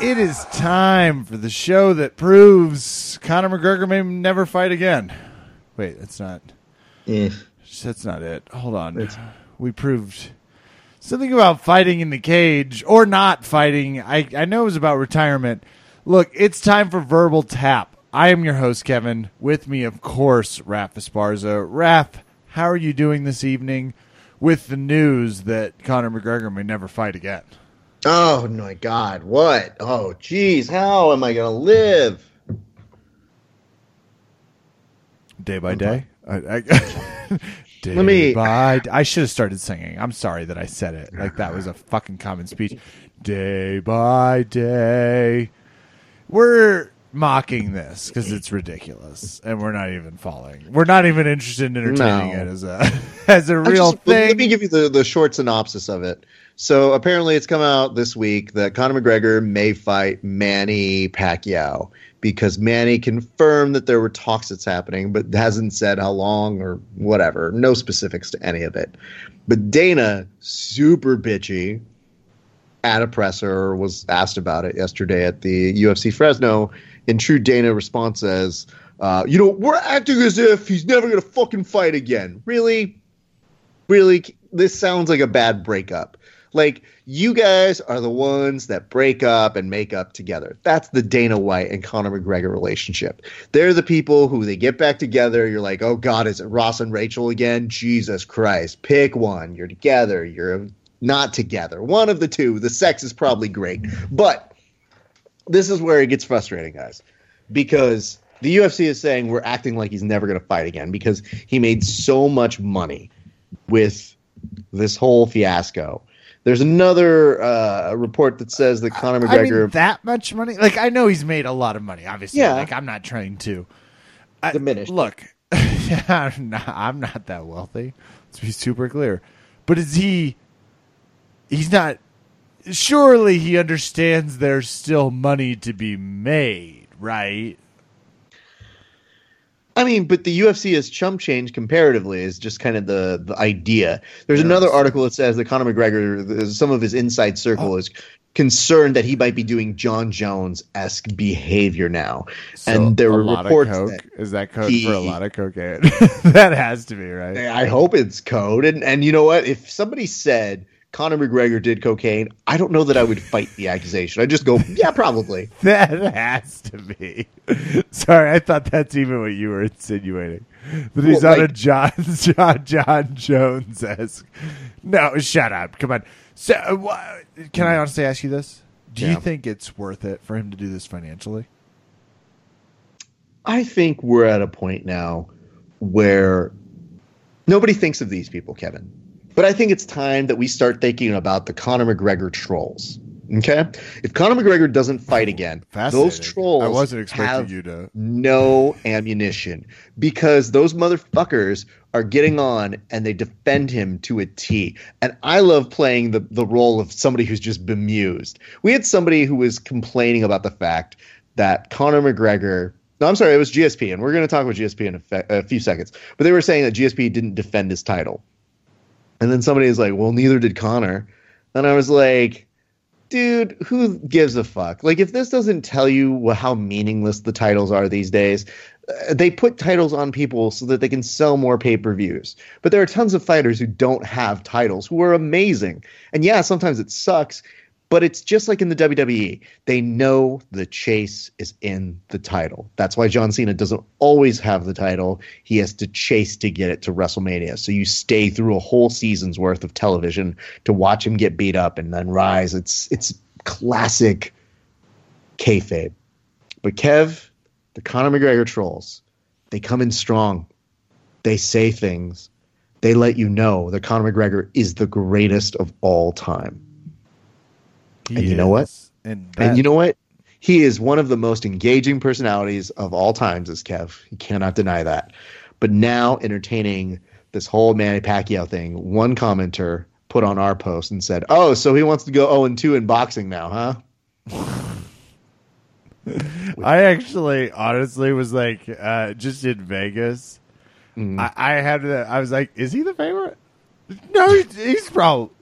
It is time for the show that proves Conor McGregor may never fight again. Wait, that's not. Eh. That's not it. Hold on. We proved something about fighting in the cage or not fighting. I, I know it was about retirement. Look, it's time for Verbal Tap. I am your host, Kevin. With me, of course, Raph Esparza. Raph, how are you doing this evening with the news that Conor McGregor may never fight again? Oh my God! What? Oh, jeez! How am I gonna live? Day by mm-hmm. day? I, I, day Let me- by I should have started singing. I'm sorry that I said it. Like that was a fucking common speech. Day by day. We're mocking this because it's ridiculous and we're not even following. We're not even interested in entertaining No. it as a as a real just- Let me give you the, the short synopsis of it. So apparently, it's come out this week that Conor McGregor may fight Manny Pacquiao because Manny confirmed that there were talks that's happening, but hasn't said how long or whatever. No specifics to any of it. But Dana, super bitchy, at a presser was asked about it yesterday at the UFC Fresno. In true Dana response says, uh, "You know, we're acting as if he's never gonna fucking fight again. Really, really, this sounds like a bad breakup. Like you guys are the ones that break up and make up together. That's the Dana White and Conor McGregor relationship. They're the people who they get back together. You're like, oh God, is it Ross and Rachel again? Jesus Christ, pick one. You're together. You're not together. One of the two. The sex is probably great, but this is where it gets frustrating, guys, because the UFC is saying we're acting like he's never going to fight again because he made so much money with this whole fiasco. There's another uh, report that says that Conor I mean, McGregor that much money? Like I know he's made a lot of money. Obviously, Yeah. like I'm not trying to I, Diminished. Look, I'm not, I'm not that wealthy. Let's be super clear. But is he? He's not. Surely he understands there's still money to be made, right? I mean, but the UFC has chump change comparatively is just kind of the the idea. There's another article that says that Conor McGregor, some of his inside circle oh. is concerned that he might be doing Jon Jones esque behavior now, and there were reports. of that- coke. Is that code he- for a lot of cocaine? that has to be right. I hope it's code. And and you know what? If somebody said Conor McGregor did cocaine, I don't know that I would fight the accusation. I just go, yeah, probably. That has to be. Sorry, I thought that's even what you were insinuating. That he's Well, on a like- Jon Jon Jon Jones esque. No, shut up. Come on. So, uh, can I honestly ask you this? Do you think it's worth it for him to do this financially? I think we're at a point now where nobody thinks of these people, Kevin. But I think it's time that we start thinking about the Conor McGregor trolls. Okay? If Conor McGregor doesn't fight again, those trolls I wasn't expecting have you to. no ammunition because those motherfuckers are getting on and they defend him to a T. And I love playing the, the role of somebody who's just bemused. We had somebody who was complaining about the fact that Conor McGregor. No, I'm sorry, it was GSP, and we're going to talk about GSP in a, fe- a few seconds. But they were saying that GSP didn't defend his title. And then somebody is like, well, neither did Conor. And I was like, dude, who gives a fuck? Like, if this doesn't tell you how meaningless the titles are these days, uh, they put titles on people so that they can sell more pay per views. But there are tons of fighters who don't have titles who are amazing. And yeah, sometimes it sucks, but it's just like in the WWE. They know the chase is in the title. That's why John Cena doesn't always have the title. He has to chase to get it to WrestleMania. So you stay through a whole season's worth of television to watch him get beat up and then rise. It's it's classic kayfabe. But Kev, the Conor McGregor trolls, they come in strong. They say things. They let you know that Conor McGregor is the greatest of all time. He And you know what? And, And you know what? He is one of the most engaging personalities of all times, as Kev. You cannot deny that. But now entertaining this whole Manny Pacquiao thing, one commenter put on our post and said, Oh, so he wants to go 0 2 in boxing now, huh? I actually, honestly, was like, uh, just in Vegas. Mm. I, I had to. I was like, is he the favorite? No, he's, he's probably.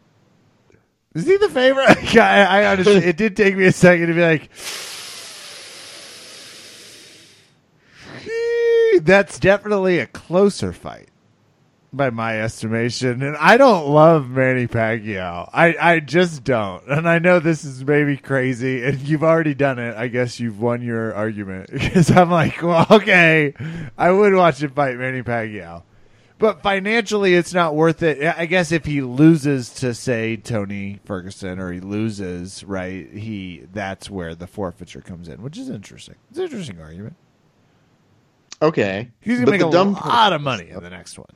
Is he the favorite? I, I honestly, it did take me a second to be like, that's definitely a closer fight by my estimation. And I don't love Manny Pacquiao. I, I just don't. And I know this is maybe crazy and you've already done it. I guess you've won your argument because I'm like, well, okay, I would watch him fight Manny Pacquiao. But financially, it's not worth it. I guess if he loses to say Tony Ferguson or he loses, right? He that's where the forfeiture comes in, which is interesting. It's an interesting argument. Okay, he's gonna make a dumb lot of money in the next one.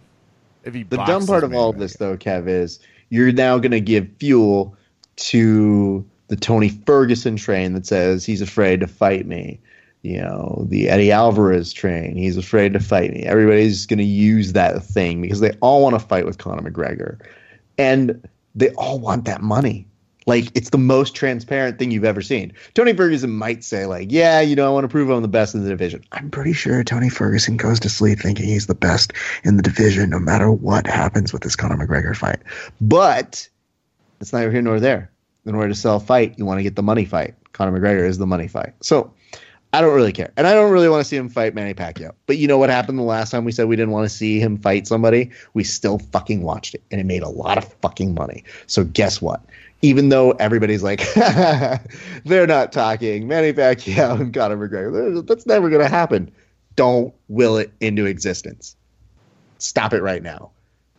If he the dumb part of all of this, though, Kev, is you're now gonna give fuel to the Tony Ferguson train that says he's afraid to fight me you know, the Eddie Alvarez train. He's afraid to fight me. Everybody's going to use that thing because they all want to fight with Conor McGregor. And they all want that money. Like, it's the most transparent thing you've ever seen. Tony Ferguson might say, like, yeah, you know, I want to prove I'm the best in the division. I'm pretty sure Tony Ferguson goes to sleep thinking he's the best in the division no matter what happens with this Conor McGregor fight. But it's neither here nor there. In order to sell a fight, you want to get the money fight. Conor McGregor is the money fight. So I don't really care. And I don't really want to see him fight Manny Pacquiao. But you know what happened the last time we said we didn't want to see him fight somebody? We still fucking watched it. And it made a lot of fucking money. So guess what? Even though everybody's like, they're not talking, Manny Pacquiao and Conor McGregor, that's never going to happen. Don't will it into existence. Stop it right now.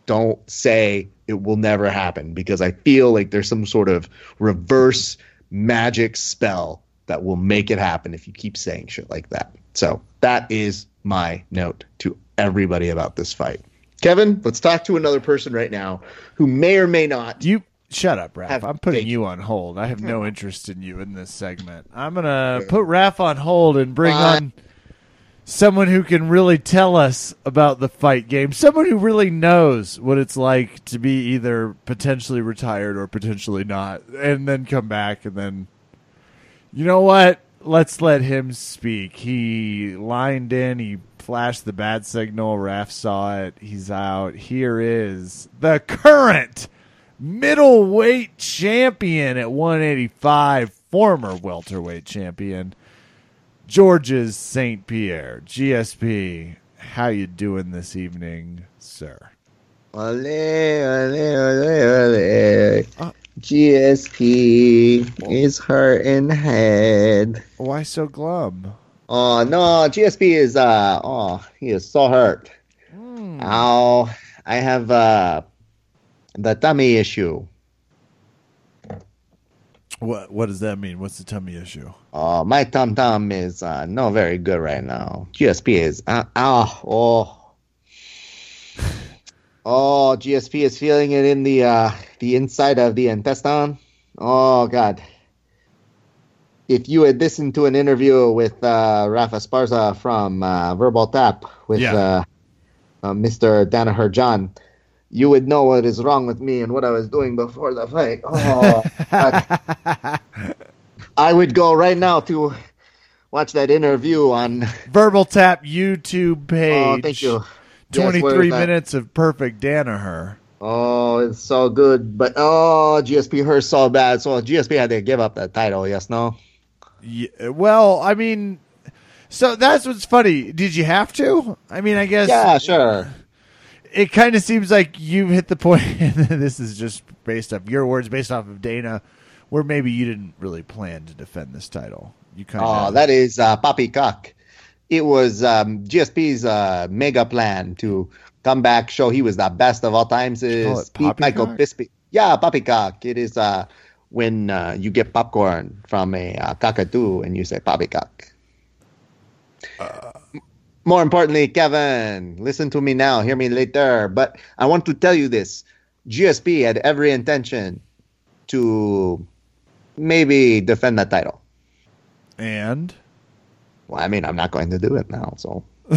Don't say it will never happen because I feel like there's some sort of reverse magic spell that will make it happen if you keep saying shit like that. So that is my note to everybody about this fight. Kevin, let's talk to another person right now who may or may not. You shut up, Raph. I'm putting you on hold. I have no interest in you in this segment. I'm gonna put Raph on hold and bring on someone who can really tell us about the fight game. Someone who really knows what it's like to be either potentially retired or potentially not, and then come back and then you know what? Let's let him speak. He lined in. He flashed the bad signal. Raph saw it. He's out. Here is the current middleweight champion at 185, former welterweight champion, Georges St. Pierre. GSP, how you doing this evening, sir? Ole, ole, ole, ole. Uh, GSP is hurt in head. Why so glum? Oh no, GSP is uh oh he is so hurt. Mm. Ow, I have uh the tummy issue. What what does that mean? What's the tummy issue? Oh, my tum tum is uh not very good right now. GSP is uh, ow oh Oh, GSP is feeling it in the uh, the inside of the intestine. Oh God! If you had listened to an interview with uh, Rafa Esparza from uh, Verbal Tap with yeah. uh, uh, Mr. Danaher John, you would know what is wrong with me and what I was doing before the fight. Oh, I would go right now to watch that interview on Verbal Tap YouTube page. Oh, thank you. 23 yes, minutes of perfect Danaher. Oh, it's so good. But oh, GSP hurt so bad. So GSP had to give up that title, yes, no? Yeah, well, I mean, so that's what's funny. Did you have to? I mean, I guess. Yeah, sure. It kind of seems like you've hit the point. this is just based off your words, based off of Dana, where maybe you didn't really plan to defend this title. You kind of. Oh, that is uh, Poppycock it was um, GSP's uh, mega plan to come back, show he was the best of all times. Is beat Michael Bisping? Yeah, poppycock. It is uh, when uh, you get popcorn from a uh, cockatoo and you say poppycock. Uh. More importantly, Kevin, listen to me now. Hear me later. But I want to tell you this: GSP had every intention to maybe defend that title. And well, I mean, I'm not going to do it now, so.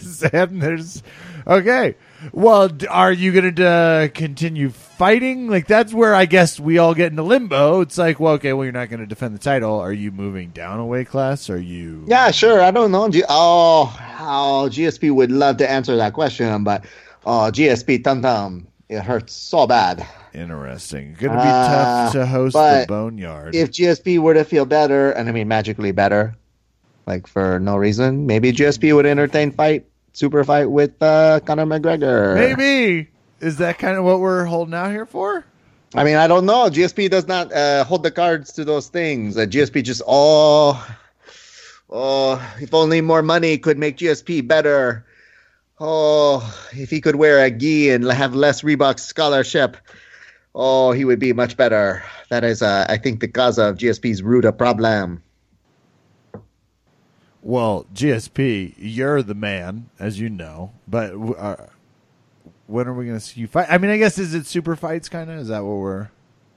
Sam, there's okay. Well, are you going to uh, continue fighting? Like that's where I guess we all get into limbo. It's like, well, okay, well, you're not going to defend the title. Are you moving down a weight class? Are you? Yeah, sure. I don't know. G- oh, how GSP would love to answer that question, but oh, GSP Tum Tum It hurts so bad. Interesting. Going to be uh, tough to host the Boneyard. If GSP were to feel better, and I mean magically better, like for no reason, maybe GSP would entertain fight, super fight with uh, Conor McGregor. Maybe. Is that kind of what we're holding out here for? I mean, I don't know. GSP does not uh, hold the cards to those things. Uh, GSP just, oh, oh, if only more money could make GSP better. Oh, if he could wear a gi and have less Reebok scholarship, oh, he would be much better. That is, uh, I think, the cause of GSP's root of problem. Well, GSP, you're the man, as you know. But uh, when are we going to see you fight? I mean, I guess is it super fights kind of? Is that what we're?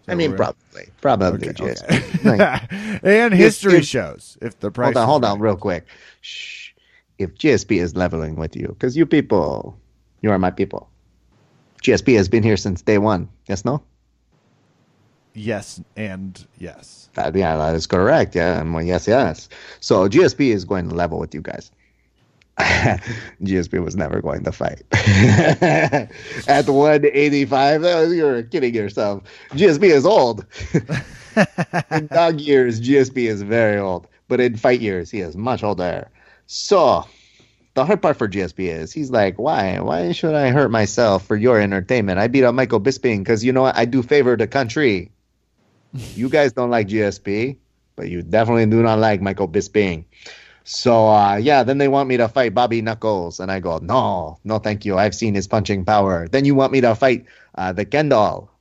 I mean, we're probably, probably okay, GSP. Okay. and history if, shows if the price. Hold on, hold on, real quick. Shh if GSP is leveling with you, because you people, you are my people. GSP has been here since day one. Yes, no? Yes, and yes. That, yeah, that is correct. Yeah, and well, yes, yes. So GSP is going to level with you guys. GSP was never going to fight. At 185, you're kidding yourself. GSP is old. in dog years, GSP is very old. But in fight years, he is much older. So the hard part for GSP is he's like, why? Why should I hurt myself for your entertainment? I beat up Michael Bisping because you know what? I do favor the country. You guys don't like GSP, but you definitely do not like Michael Bisping. So uh, yeah, then they want me to fight Bobby Knuckles, and I go, no, no, thank you. I've seen his punching power. Then you want me to fight uh, the Kendall,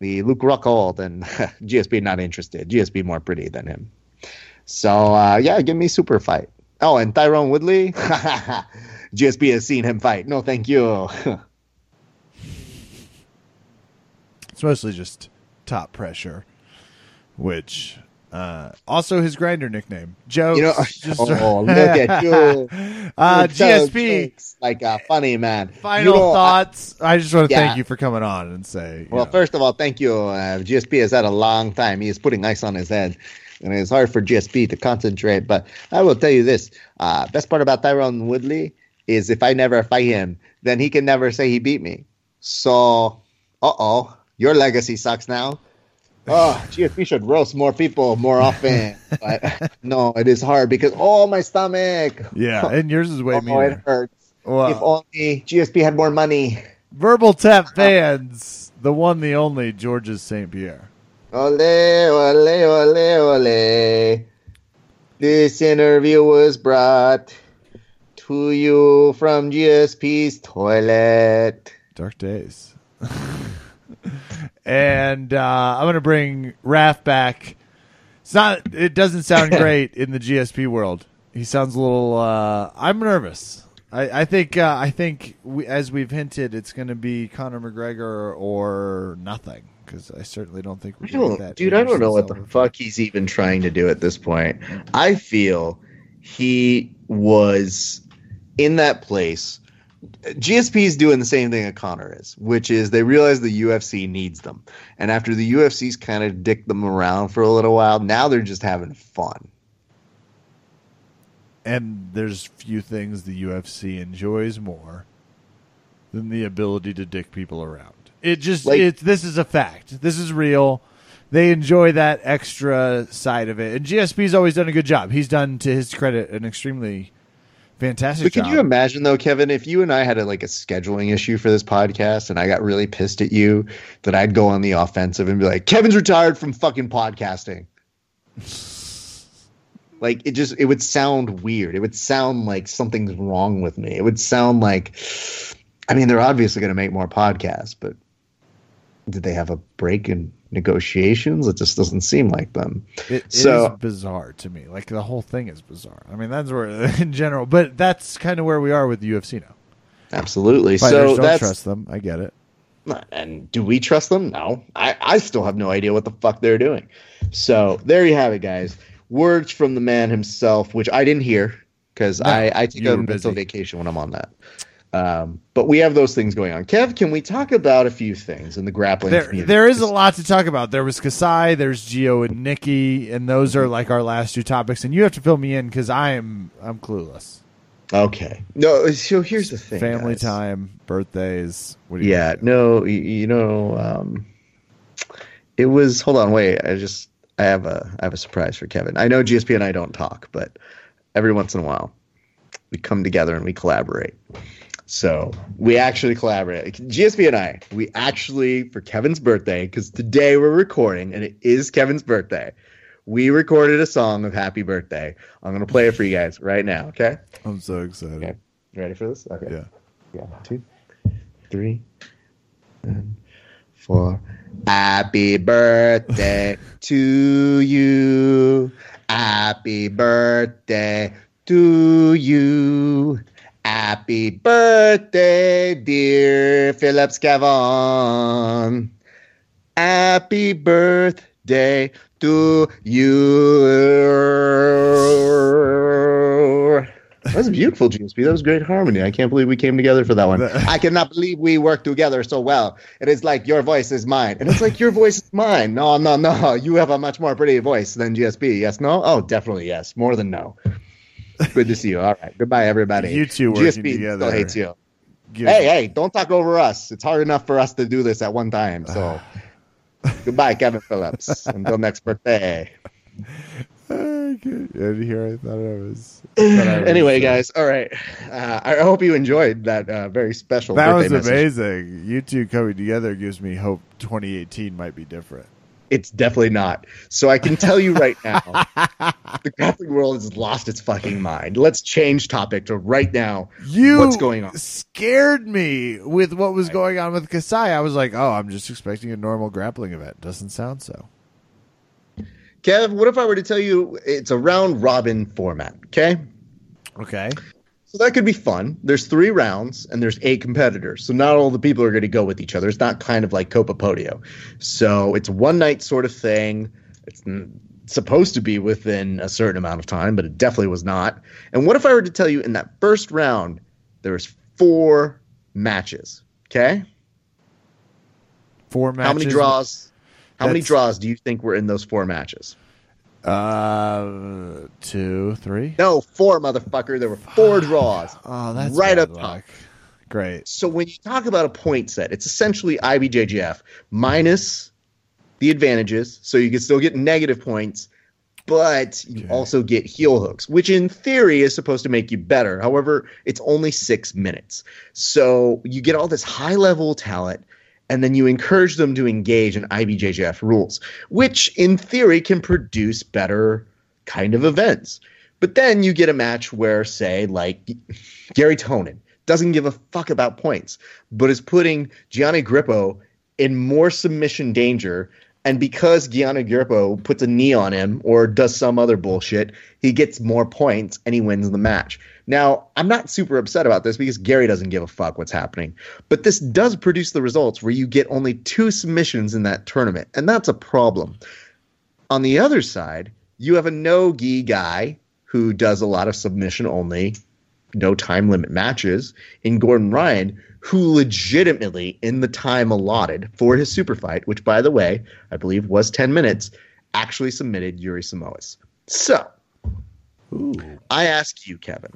the Luke Rockhold, and GSP not interested. GSP more pretty than him. So uh, yeah, give me super fight. Oh, and Tyron Woodley? GSP has seen him fight. No, thank you. it's mostly just top pressure, which uh, also his grinder nickname. Joe. You know, just, oh, look at you. uh, GSP. Like a funny man. Final you know, thoughts. I, I, just want to yeah. thank you for coming on and say. Well, know. first of all, thank you. Uh, GSP has had a long time. He is putting ice on his head and it's hard for GSP to concentrate. But I will tell you this: uh, best part about Tyron Woodley is if I never fight him, then he can never say he beat me. So, uh oh, your legacy sucks now. Ah, oh, geez! We should roast more people more often. but no, it is hard because oh, my stomach. Yeah, and yours is way oh, it hurts. Well, if only GSP had more money. Verbal Tap fans, the one, the only Georges St. Pierre. Ole, ole, ole, ole. This interview was brought to you from GSP's toilet. Dark days. and uh, I'm going to bring Raph back. It's not. It doesn't sound great in the GSP world. He sounds a little. Uh, I'm nervous. I, I think. Uh, I think we, as we've hinted, it's going to be Conor McGregor or nothing because I certainly don't think we're doing that. Dude, I don't know what the fuck he's even trying to do at this point. I feel he was in that place. GSP is doing the same thing that Conor is, which is they realize the UFC needs them. And after the UFC's kind of dicked them around for a little while, now they're just having fun. And there's few things the UFC enjoys more than the ability to dick people around. It just like, it's this is a fact. This is real. They enjoy that extra side of it, and GSP's always done a good job. He's done, to his credit, an extremely fantastic. But could you imagine though, Kevin, if you and I had a, like a scheduling issue for this podcast, and I got really pissed at you, that I'd go on the offensive and be like, "Kevin's retired from fucking podcasting." like it just it would sound weird. It would sound like something's wrong with me. It would sound like, I mean, they're obviously going to make more podcasts, but did they have a break in negotiations? It just doesn't seem like them. It so, is bizarre to me. Like the whole thing is bizarre. I mean, that's where in general, but that's kind of where we are with the UFC now. Absolutely. Fighters so don't trust them. I get it. And do we trust them? No. I, I still have no idea what the fuck they're doing. So there you have it, guys. Words from the man himself, which I didn't hear because no, I, I take a mental vacation when I'm on that. Um, but we have those things going on. Kev, can we talk about a few things in the grappling there, community? There is a lot to talk about. There was Kasai, there's Geo and Nicky, and those are like our last two topics. And you have to fill me in because I am I'm clueless. Okay. No, so here's the thing. Family guys. time, birthdays. What do you Yeah, no, you, you know, um, it was. Hold on, wait. I just, I have a, I have a surprise for Kevin. I know GSP and I don't talk, but every once in a while, we come together and we collaborate. So we actually collaborate. GSP and I, we actually for Kevin's birthday, because today we're recording and it is Kevin's birthday. We recorded a song of Happy Birthday. I'm gonna play it for you guys right now. Okay. I'm so excited. Okay. You ready for this? Okay. Yeah. Yeah, two, three, and four. Happy birthday to you. Happy birthday to you. Happy birthday, dear Phillips Kevon. Happy birthday to you. That was beautiful, GSP. That was great harmony. I can't believe we came together for that one. I cannot believe we worked together so well. It is like your voice is mine, and it's like your voice is mine. No, no, no. You have a much more pretty voice than GSP. Yes, no? Oh, definitely yes. More than no. Good to see you. All right. Goodbye, everybody. You two working GSP together. still hates you. Give- Hey, hey, don't talk over us. It's hard enough for us to do this at one time. So, goodbye, Kevin Phillips. Until next birthday. Ah. And here I thought I was. thought I was, anyway, uh, guys, all right. Uh, I hope you enjoyed that uh, very special. That was message. amazing. You two coming together gives me hope 2018 might be different. It's definitely not. So I can tell you right now, the grappling world has lost its fucking mind. Let's change topic to right now. You What's going on? scared me with what was going on with Kasai. I was like, oh, I'm just expecting a normal grappling event. Doesn't sound so. Kev, what if I were to tell you it's a round robin format? Okay. Okay. So that could be fun. There's three rounds and there's eight competitors. So not all the people are going to go with each other. It's not kind of like Copa Podio. So it's one night sort of thing. It's supposed to be within a certain amount of time, but it definitely was not. And what if I were to tell you in that first round there was four matches? Okay. Four matches. How many draws? How many draws do you think were in those four matches? Uh, two, three. No, four, motherfucker. There were four draws. Oh, that's Right up top. luck. Great. So when you talk about a point set, it's essentially IBJJF minus the advantages, so you can still get negative points, but you Okay. also get heel hooks, which in theory is supposed to make you better. However, it's only six minutes. So you get all this high level talent, and then you encourage them to engage in IBJJF rules, which in theory can produce better kind of events. But then you get a match where, say, like Garry Tonon doesn't give a fuck about points, but is putting Gianni Grippo in more submission danger. And because Gianni Grippo puts a knee on him or does some other bullshit, he gets more points and he wins the match. Now, I'm not super upset about this because Garry doesn't give a fuck what's happening. But this does produce the results where you get only two submissions in that tournament. And that's a problem. On the other side, you have a no gi guy who does a lot of submission only, no time limit matches in Gordon Ryan, who legitimately, in the time allotted for his super fight, which by the way, I believe was 10 minutes, actually submitted Yuri Simões. So, Ooh. I ask you, Kevin,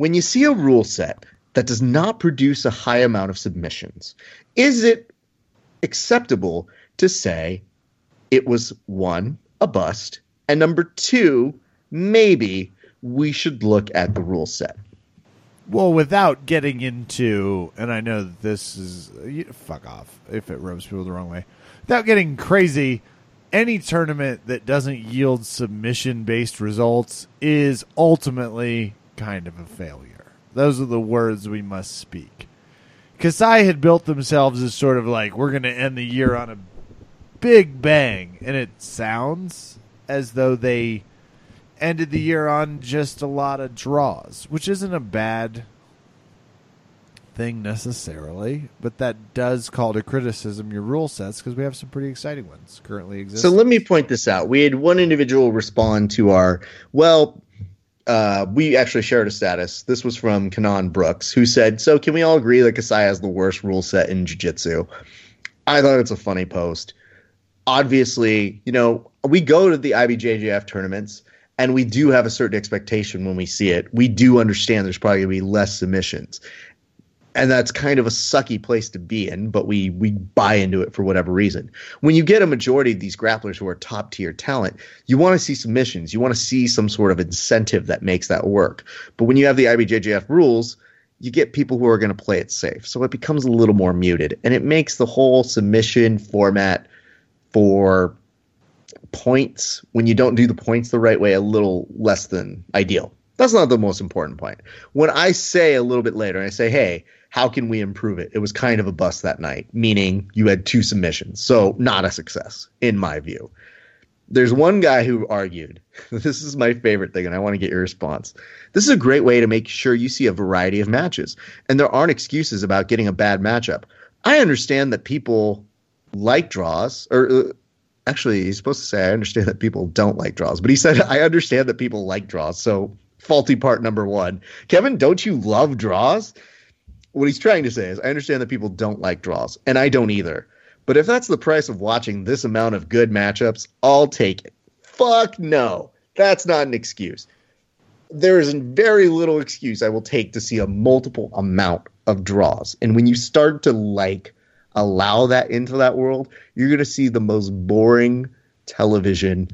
when you see a rule set that does not produce a high amount of submissions, is it acceptable to say it was one, a bust, and number two, maybe we should look at the rule set? Well, without getting into, and I know this is fuck off if it rubs people the wrong way. Without getting crazy, any tournament that doesn't yield submission-based results is ultimately kind of a failure. Those are the words we must speak. Kasai had built themselves as sort of like we're going to end the year on a big bang, and it sounds as though they ended the year on just a lot of draws, which isn't a bad thing necessarily, but that does call to criticism your rule sets because we have some pretty exciting ones currently exist. So let me point this out. We had one individual respond to our, well, uh, we actually shared a status. This was from Kanan Brooks, who said, So can we all agree that Kasai has the worst rule set in Jiu Jitsu? I thought it's a funny post. Obviously, you know, we go to the IBJJF tournaments, and we do have a certain expectation when we see it. We do understand there's probably going to be less submissions. And that's kind of a sucky place to be in, but we we buy into it for whatever reason. When you get a majority of these grapplers who are top tier talent, you want to see submissions. You want to see some sort of incentive that makes that work. But when you have the IBJJF rules, you get people who are going to play it safe. So it becomes a little more muted. And it makes the whole submission format for points when you don't do the points the right way a little less than ideal. That's not the most important point. When I say a little bit later, I say, hey, how can we improve it? It was kind of a bust that night, meaning you had two submissions. So not a success, in my view. There's one guy who argued, this is my favorite thing, and I want to get your response. This is a great way to make sure you see a variety of matches, and there aren't excuses about getting a bad matchup. I understand that people like draws, or uh, actually, he's supposed to say, I understand that people don't like draws, but he said, I understand that people like draws. So, faulty part number one. Kevin, don't you love draws? What he's trying to say is, I understand that people don't like draws, and I don't either. But if that's the price of watching this amount of good matchups, I'll take it. Fuck no. That's not an excuse. There is very little excuse I will take to see a multiple amount of draws. And when you start to like allow that into that world, you're going to see the most boring television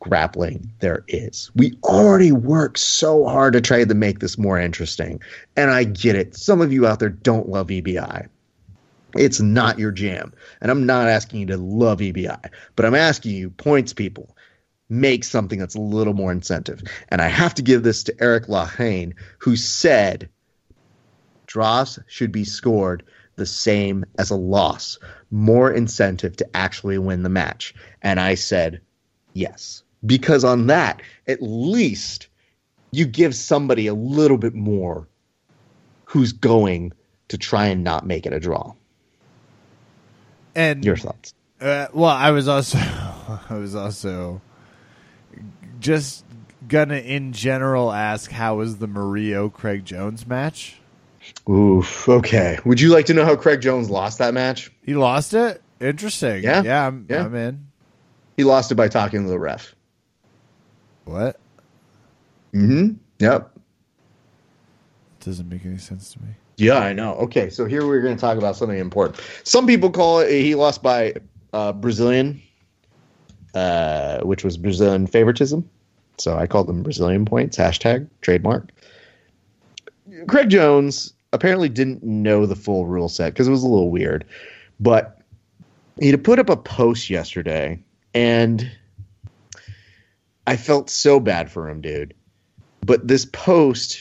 grappling there is. We already work so hard to try to make this more interesting. And I get it. Some of you out there don't love EBI. It's not your jam. And I'm not asking you to love EBI, but I'm asking you, points people, make something that's a little more incentive. And I have to give this to Eric Lahane, who said draws should be scored the same as a loss, more incentive to actually win the match. And I said, yes. Because on that, at least you give somebody a little bit more who's going to try and not make it a draw. And your thoughts? Uh, well, I was also, I was also just gonna, in general, ask how was the Murillo Craig Jones match? Oof. Okay. Would you like to know how Craig Jones lost that match? He lost it. Interesting. Yeah. Yeah. I'm, yeah. I'm in. He lost it by talking to the ref. What? Mm-hmm. Yep. Doesn't make any sense to me. Yeah, I know. Okay, so here we're going to talk about something important. Some people call it he lost by uh, Brazilian, uh, which was Brazilian favoritism. So I called them Brazilian points. Hashtag trademark. Craig Jones apparently didn't know the full rule set because it was a little weird, but he put up a post yesterday, and I felt so bad for him, dude. But this post,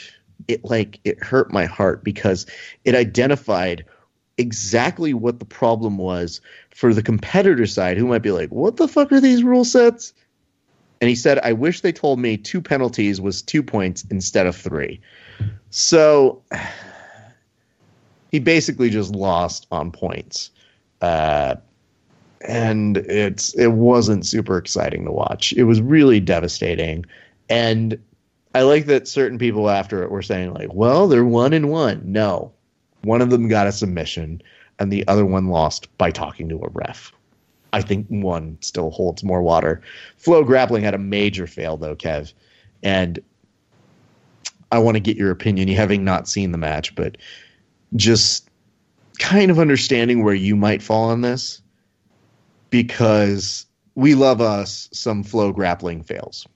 it like it hurt my heart because it identified exactly what the problem was for the competitor side, who might be like, "What the fuck are these rule sets?" And he said, "I wish they told me two penalties was two points instead of three. So he basically just lost on points. Uh, and it's it wasn't super exciting to watch. It was really devastating. And I like that certain people after it were saying like, "Well, they're one and one." No. One of them got a submission and the other one lost by talking to a ref. I think one still holds more water. Flow grappling had a major fail though, Kev. And I want to get your opinion, you having not seen the match, but just kind of understanding where you might fall on this because we love us some flow grappling fails,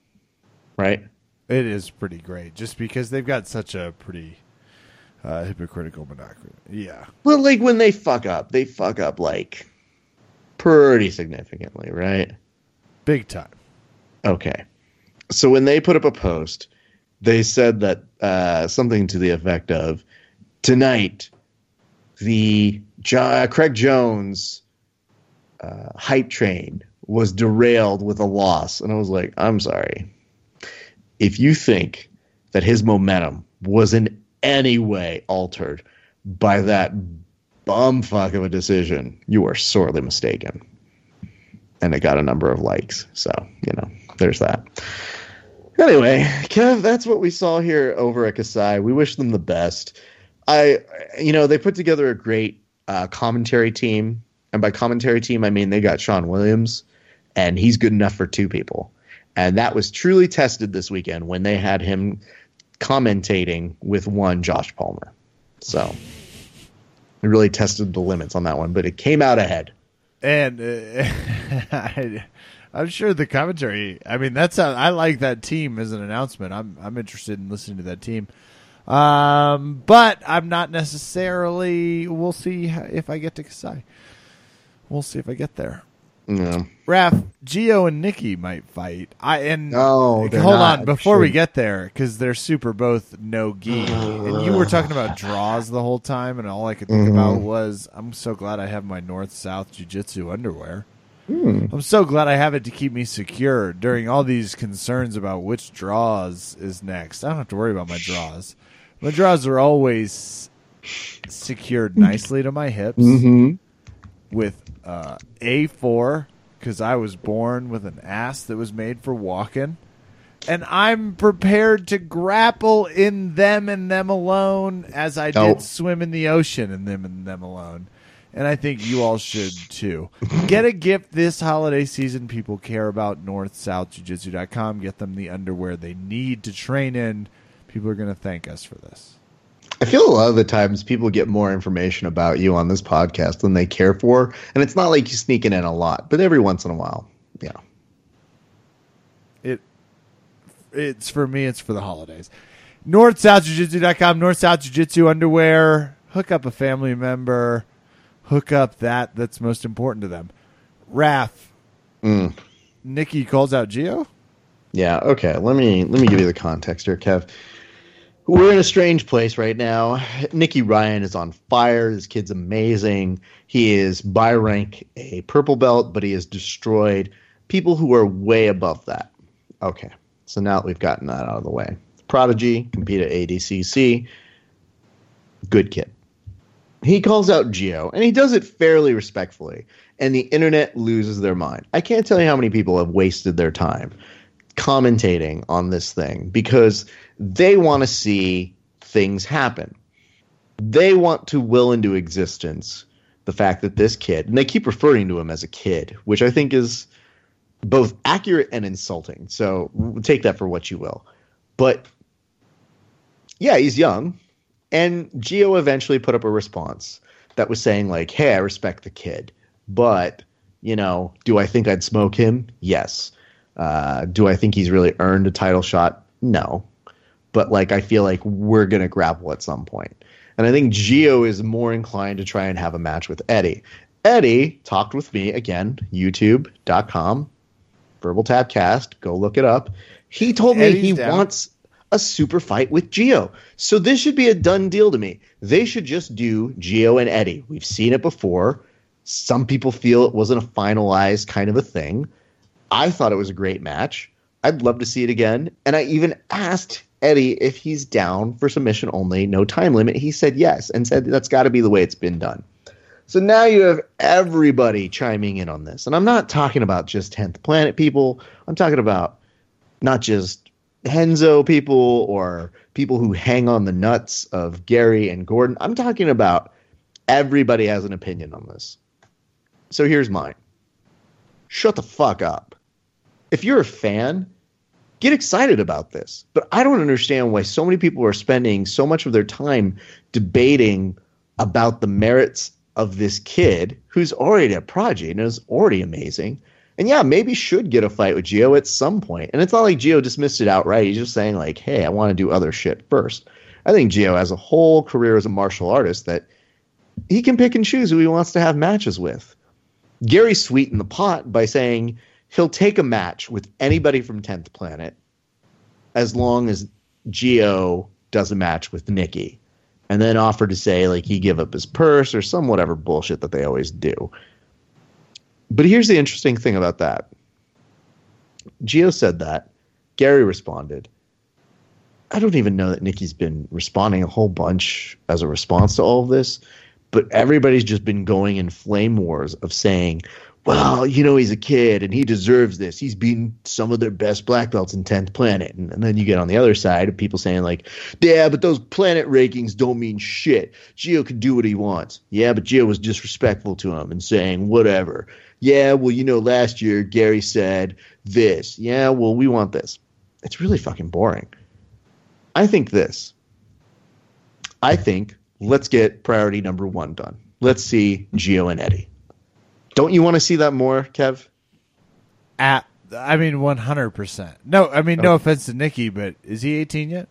right? It is pretty great just because they've got such a pretty uh, hypocritical monopoly. Yeah. Well, like when they fuck up, they fuck up like pretty significantly, right? Big time. Okay. So when they put up a post they said that uh, something to the effect of tonight the jo- Craig Jones uh, hype train was derailed with a loss, and I was like, I'm sorry. If you think that his momentum was in any way altered by that bumfuck of a decision, you are sorely mistaken. And it got a number of likes, so you know, there's that. Anyway, Kev, that's what we saw here over at Kasai. We wish them the best. I, you know, they put together a great uh, commentary team, and by commentary team, I mean they got Sean Williams, and he's good enough for two people. And that was truly tested this weekend when they had him commentating with one Josh Palmer. So it really tested the limits on that one, but it came out ahead. And uh, I, am sure the commentary. I mean, that's how, I like that team as an announcement. I'm I'm interested in listening to that team. Um, but I'm not necessarily. We'll see if I get to Kasai. We'll see if I get there. No. Raph, Geo and Nikki might fight. I and no, hold not. on before sure. we get there because they're super both no gi. and you were talking about draws the whole time, and all I could think mm-hmm. about was I'm so glad I have my north south jujitsu underwear. Mm. I'm so glad I have it to keep me secure during all these concerns about which draws is next. I don't have to worry about my draws. My draws are always secured nicely to my hips mm-hmm. With uh, A4 because I was born with an ass that was made for walking. And I'm prepared to grapple in them and them alone as I did swim in the ocean in them and them alone. And I think you all should too. Get a gift this holiday season. People care about northsouthjujitsu.com. Get them the underwear they need to train in. People are going to thank us for this. I feel a lot of the times people get more information about you on this podcast than they care for, and it's not like you're sneaking in a lot, but every once in a while, yeah. It it's for me. It's for the holidays. North South Jiu-Jitsu.com, North South Jiu-Jitsu underwear. Hook up a family member. Hook up that that's most important to them. Raph. Mm. Nicky calls out Geo. Yeah. Okay. Let me let me give you the context here, Kev. We're in a strange place right now. Nicky Ryan is on fire. This kid's amazing. He is by rank a purple belt, but he has destroyed people who are way above that. Okay, so now that we've gotten that out of the way, Prodigy compete at ADCC. Good kid. He calls out Geo, and he does it fairly respectfully, and the internet loses their mind. I can't tell you how many people have wasted their time commentating on this thing because they want to see things happen. They want to will into existence the fact that this kid, and they keep referring to him as a kid, which I think is both accurate and insulting. So take that for what you will. But yeah, he's young. And Geo eventually put up a response that was saying, like, hey, I respect the kid, but, you know, do I think I'd smoke him? Yes. Uh, do I think he's really earned a title shot? No. But like I feel like we're gonna grapple at some point. And I think Geo is more inclined to try and have a match with Eddie. Eddie talked with me again, youtube.com, verbal tap cast, go look it up. He told me Eddie's he down. wants a super fight with Geo. So this should be a done deal to me. They should just do Geo and Eddie. We've seen it before. Some people feel it wasn't a finalized kind of a thing. I thought it was a great match. I'd love to see it again. And I even asked Eddie if he's down for submission only, no time limit. He said yes and said that's got to be the way it's been done. So now you have everybody chiming in on this. And I'm not talking about just 10th Planet people. I'm talking about not just Renzo people or people who hang on the nuts of Garry and Gordon. I'm talking about everybody has an opinion on this. So here's mine. Shut the fuck up if you're a fan, get excited about this. But I don't understand why so many people are spending so much of their time debating about the merits of this kid who's already a prodigy and is already amazing. And yeah, maybe should get a fight with Geo at some point. And it's not like Geo dismissed it outright. He's just saying like, "Hey, I want to do other shit first. I think Geo has a whole career as a martial artist that he can pick and choose who he wants to have matches with. Garry sweetened the pot by saying he'll take a match with anybody from 10th Planet as long as Geo does a match with Nicky and then offer to say like he give up his purse or some whatever bullshit that they always do. But here's the interesting thing about that. Geo said that. Garry responded. I don't even know that Nicky's been responding a whole bunch as a response to all of this, but everybody's just been going in flame wars of saying, well, you know, he's a kid and he deserves this. He's beaten some of their best black belts in 10th Planet. And, and, then you get on the other side of people saying, like, yeah, but those planet rankings don't mean shit. Geo can do what he wants. Yeah, but Geo was disrespectful to him and saying, whatever. Yeah, well, you know, last year Garry said this. Yeah, well, we want this. It's really fucking boring. I think this. I think let's get priority number one done. Let's see Geo and Eddie. Don't you want to see that more, Kev? At I mean, one hundred percent. No, I mean, no offense to Nicky, but is he eighteen yet?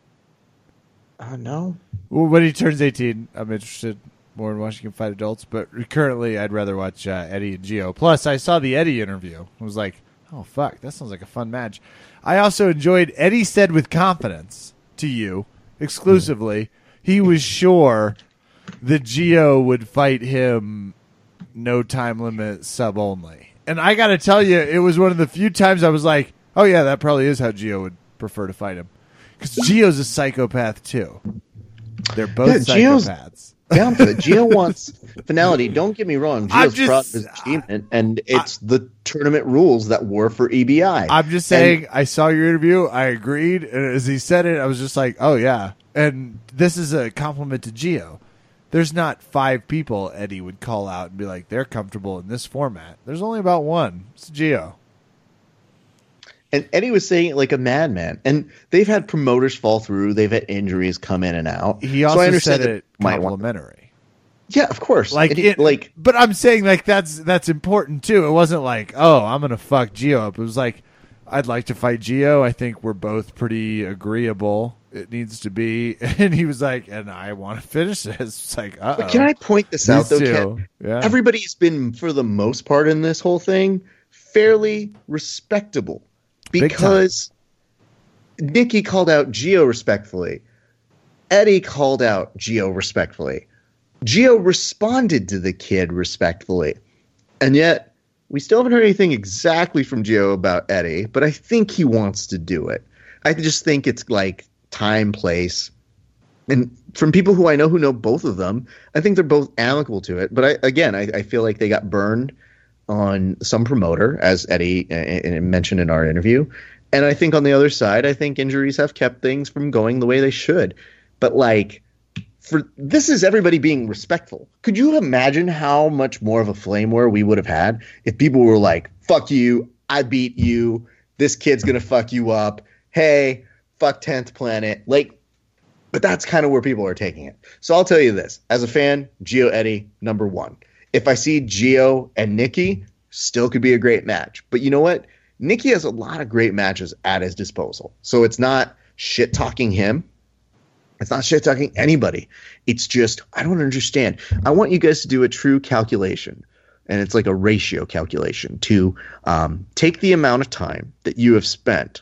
Uh, no. Well, when he turns eighteen, I'm interested more in watching him fight adults. But currently, I'd rather watch uh, Eddie and Geo. Plus, I saw the Eddie interview. I was like, oh fuck, that sounds like a fun match. I also enjoyed Eddie said with confidence to you exclusively he was sure that Geo would fight him no time limit sub only. And I got to tell you, it was one of the few times I was like, oh, yeah, that probably is how Geo would prefer to fight him. Because Geo's a psychopath, too. They're both yeah, psychopaths. Down for it. Geo wants finality. Don't get me wrong. Geo's just, proud of his achievement, and it's I, the tournament rules that were for EBI. I'm just saying, and, I saw your interview. I agreed. And as he said it, I was just like, oh, yeah. And this is a compliment to Geo there's not five people Eddie would call out and be like, they're comfortable in this format. There's only about one. It's Geo. And Eddie was saying it like a madman. And they've had promoters fall through. They've had injuries come in and out. He also so said it complimentary. Yeah, of course. Like, it, like, but I'm saying like that's that's important too. It wasn't like, oh, I'm gonna fuck Geo up. It was like, I'd like to fight Geo. I think we're both pretty agreeable it needs to be. And he was like, and I want to finish this. It's like, uh Can I point this out, though, Ken? Yeah. Everybody's been, for the most part in this whole thing, fairly respectable because Nicky called out Geo respectfully. Eddie called out Geo respectfully. Geo responded to the kid respectfully. And yet, we still haven't heard anything exactly from Joe about Eddie, but I think he wants to do it. I just think it's like time, place. And from people who I know who know both of them, I think they're both amicable to it. But I, again, I, I feel like they got burned on some promoter, as Eddie uh, mentioned in our interview. And I think on the other side, I think injuries have kept things from going the way they should. But like, for this is everybody being respectful. Could you imagine how much more of a flame war we would have had if people were like, "Fuck you, I beat you, this kid's gonna fuck you up." Hey, fuck 10th planet. Like, but that's kind of where people are taking it. So I'll tell you this as a fan, Geo Eddie, number one. If I see Geo and Nicky, still could be a great match. But you know what? Nicky has a lot of great matches at his disposal. So it's not shit talking him. It's not shit talking anybody. It's just, I don't understand. I want you guys to do a true calculation. And it's like a ratio calculation to um, take the amount of time that you have spent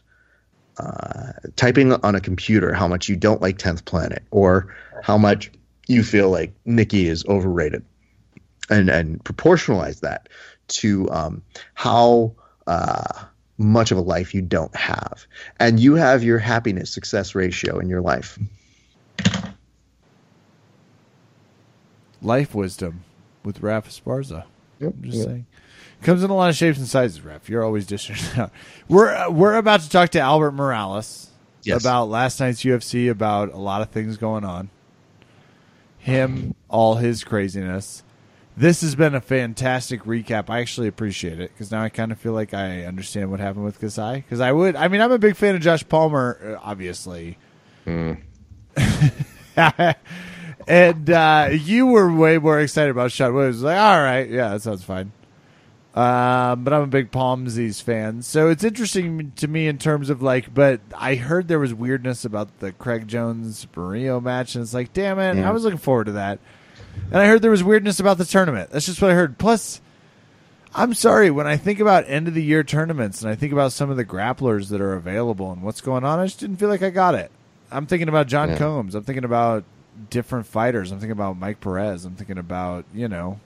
uh, typing on a computer how much you don't like 10th Planet or how much you feel like Nicky is overrated and, and proportionalize that to um, how uh, much of a life you don't have. And you have your happiness success ratio in your life. Life wisdom with Raph Esparza. Yep, I'm just yep. saying. Comes in a lot of shapes and sizes, Raph. You're always dishing it out. We're uh, we're about to talk to Albert Morales yes. about last night's UFC, about a lot of things going on. Him, all his craziness. This has been a fantastic recap. I actually appreciate it because now I kind of feel like I understand what happened with Kasai. Because I would, I mean, I'm a big fan of Josh Palmer, uh, obviously. Mm. and uh, you were way more excited about Shot Williams. Like, all right, yeah, that sounds fine. Um, but I'm a big Palmsies fan, so it's interesting to me in terms of like. But I heard there was weirdness about the Craig Jones Barrio match, and it's like, damn it, yeah. I was looking forward to that. And I heard there was weirdness about the tournament. That's just what I heard. Plus, I'm sorry when I think about end of the year tournaments and I think about some of the grapplers that are available and what's going on, I just didn't feel like I got it. I'm thinking about John yeah. Combs. I'm thinking about different fighters. I'm thinking about Mike Perez. I'm thinking about you know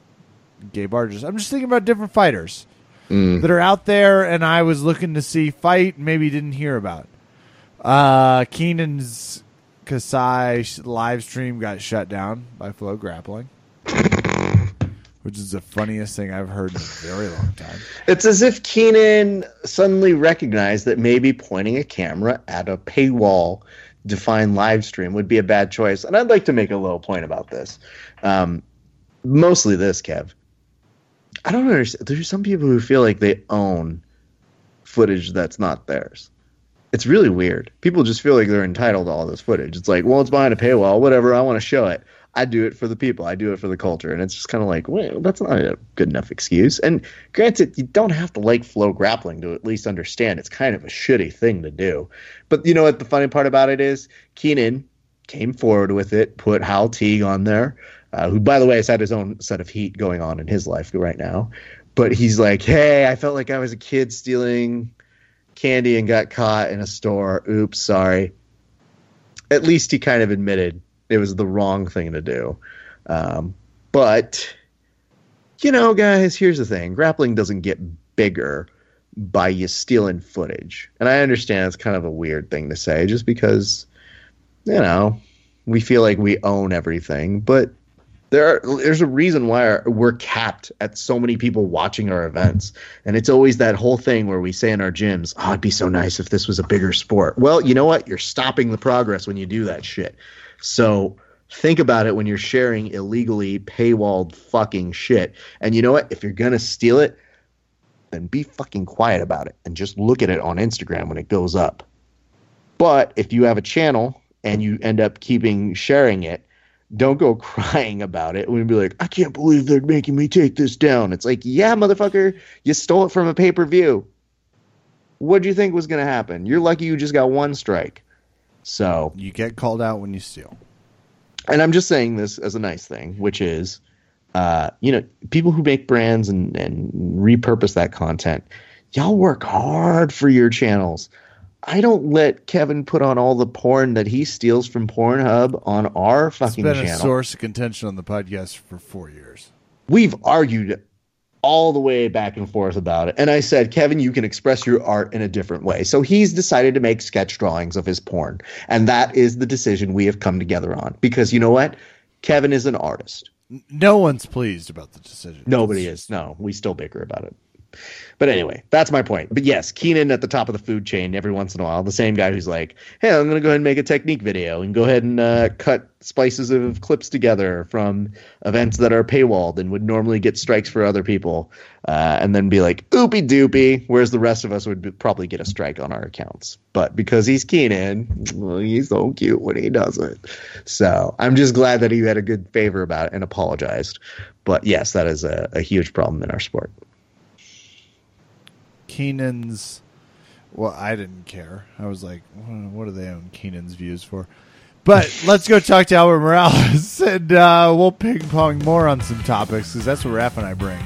Gabe Arges. I'm just thinking about different fighters mm. that are out there, and I was looking to see fight, maybe didn't hear about. Uh, Keenan's Kasai live stream got shut down by FloGrappling. which is the funniest thing I've heard in a very long time. It's as if Keenan suddenly recognized that maybe pointing a camera at a paywall defined live stream would be a bad choice. And I'd like to make a little point about this. Um, mostly this, Kev. I don't understand. There's some people who feel like they own footage that's not theirs. It's really weird. People just feel like they're entitled to all this footage. It's like, well, it's behind a paywall, whatever. I want to show it. I do it for the people. I do it for the culture. And it's just kind of like, well, that's not a good enough excuse. And granted, you don't have to like FloGrappling to at least understand it's kind of a shitty thing to do. But you know what the funny part about it is? Keenan came forward with it, put Hal Teague on there, uh, who, by the way, has had his own set of heat going on in his life right now. But he's like, hey, I felt like I was a kid stealing candy and got caught in a store. Oops, sorry. At least he kind of admitted it was the wrong thing to do. Um, but, you know, guys, here's the thing grappling doesn't get bigger by you stealing footage. And I understand it's kind of a weird thing to say just because, you know, we feel like we own everything. But there are, there's a reason why our, we're capped at so many people watching our events and it's always that whole thing where we say in our gyms oh it'd be so nice if this was a bigger sport well you know what you're stopping the progress when you do that shit so think about it when you're sharing illegally paywalled fucking shit and you know what if you're gonna steal it then be fucking quiet about it and just look at it on instagram when it goes up but if you have a channel and you end up keeping sharing it don't go crying about it and be like, I can't believe they're making me take this down. It's like, yeah, motherfucker, you stole it from a pay per view. What do you think was going to happen? You're lucky you just got one strike. So you get called out when you steal. And I'm just saying this as a nice thing, which is, uh, you know, people who make brands and, and repurpose that content, y'all work hard for your channels. I don't let Kevin put on all the porn that he steals from Pornhub on our fucking it's been channel. a source of contention on the podcast for four years. We've argued all the way back and forth about it. And I said, Kevin, you can express your art in a different way. So he's decided to make sketch drawings of his porn. And that is the decision we have come together on. Because you know what? Kevin is an artist. No one's pleased about the decision. Nobody is. No, we still bicker about it. But anyway, that's my point. But yes, Keenan at the top of the food chain every once in a while, the same guy who's like, hey, I'm going to go ahead and make a technique video and go ahead and uh, cut splices of clips together from events that are paywalled and would normally get strikes for other people. Uh, and then be like, oopy doopy, whereas the rest of us would be, probably get a strike on our accounts. But because he's Keenan, well, he's so cute when he does it. So I'm just glad that he had a good favor about it and apologized. But yes, that is a, a huge problem in our sport. Keenan's. Well, I didn't care. I was like, what do they own Keenan's views for? But let's go talk to Albert Morales, and uh, we'll ping pong more on some topics because that's what Raph and I bring.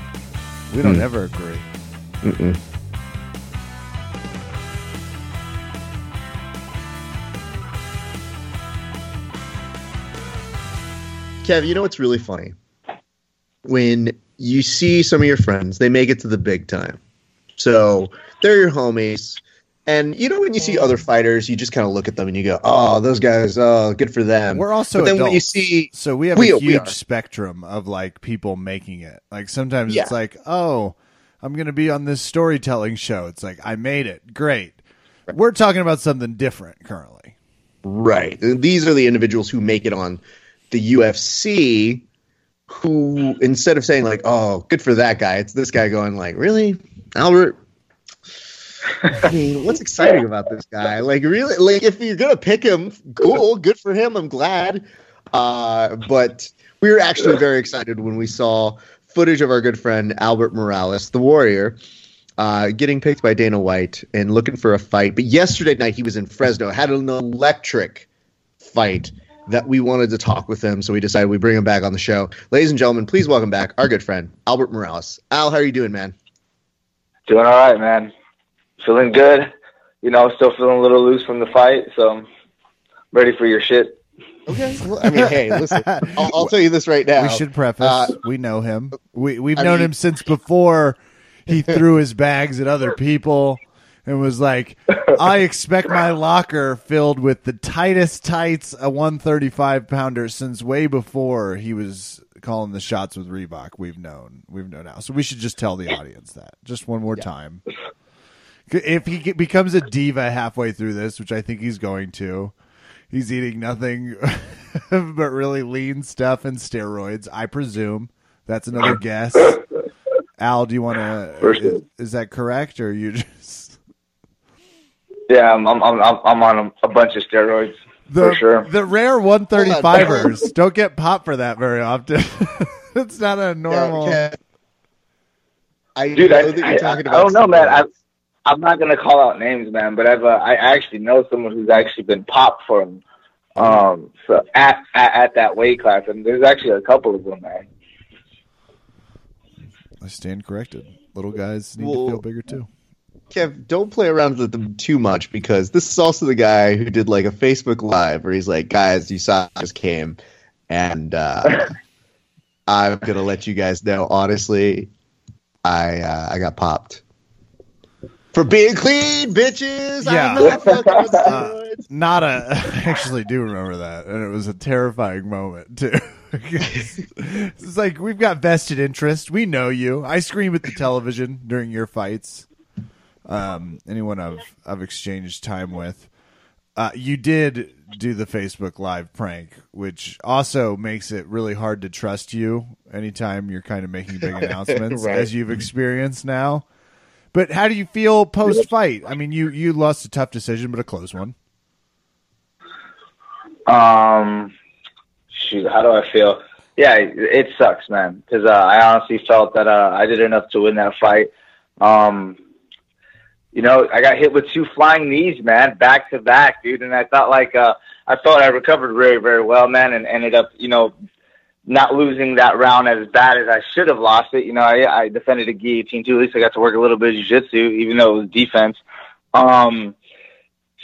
We don't mm. ever agree. Mm-mm. Kev, you know what's really funny? When you see some of your friends, they make it to the big time. So they're your homies. And you know when you see other fighters, you just kind of look at them and you go, "Oh, those guys, oh, good for them." We're also but then adults, when you see, so we have we, a huge spectrum of like people making it. Like sometimes yeah. it's like, "Oh, I'm going to be on this storytelling show." It's like I made it, great. Right. We're talking about something different currently. Right. These are the individuals who make it on the UFC. Who instead of saying like, "Oh, good for that guy," it's this guy going like, "Really, Albert?" I mean, what's exciting about this guy? Like, really, like if you're gonna pick him, cool, good for him. I'm glad. Uh, but we were actually very excited when we saw footage of our good friend Albert Morales, the Warrior, uh, getting picked by Dana White and looking for a fight. But yesterday night he was in Fresno, had an electric fight that we wanted to talk with him, so we decided we bring him back on the show. Ladies and gentlemen, please welcome back our good friend Albert Morales. Al, how are you doing, man? Doing all right, man feeling good. You know, still feeling a little loose from the fight, so I'm ready for your shit. Okay. Well, I mean, hey, listen. I'll, I'll, tell you this right now. We should preface. Uh, we know him. We we've I known mean, him since before he threw his bags at other people and was like, "I expect my locker filled with the tightest tights a 135 pounder since way before he was calling the shots with Reebok." We've known. We've known now. So we should just tell the audience that just one more yeah. time if he becomes a diva halfway through this, which I think he's going to, he's eating nothing but really lean stuff and steroids. I presume that's another guess. Al, do you want to? Is, that correct, or you just? Yeah, I'm I'm I'm, I'm on a, a bunch of steroids. The, for sure. The rare 135ers don't get popped for that very often. it's not a normal. Yeah, I Dude, I, I, I, I, don't know, man. I, I'm not gonna call out names, man, but I've uh, I actually know someone who's actually been popped from um so at, at at that weight class, and there's actually a couple of them, man. I stand corrected. Little guys need well, to feel bigger too. Kev, don't play around with them too much because this is also the guy who did like a Facebook Live where he's like, "Guys, you saw I just came, and uh, I'm gonna let you guys know. Honestly, I uh, I got popped for being clean, bitches. Yeah, not, uh, not a. I actually do remember that, and it was a terrifying moment too. it's like we've got vested interest. We know you. I scream at the television during your fights um, anyone I've I've exchanged time with. Uh, you did do the Facebook Live prank, which also makes it really hard to trust you anytime you're kind of making big announcements, right. as you've experienced now. But how do you feel post fight? I mean, you you lost a tough decision, but a close one. Um, shoot, how do I feel? Yeah, it sucks, man, because uh, I honestly felt that uh, I did enough to win that fight. Um, you know, I got hit with two flying knees, man, back to back, dude. And I thought like, uh, I thought I recovered very, very well, man, and ended up, you know, not losing that round as bad as I should have lost it. You know, I, I defended a guillotine too. At least I got to work a little bit of jiu-jitsu, even though it was defense. Um,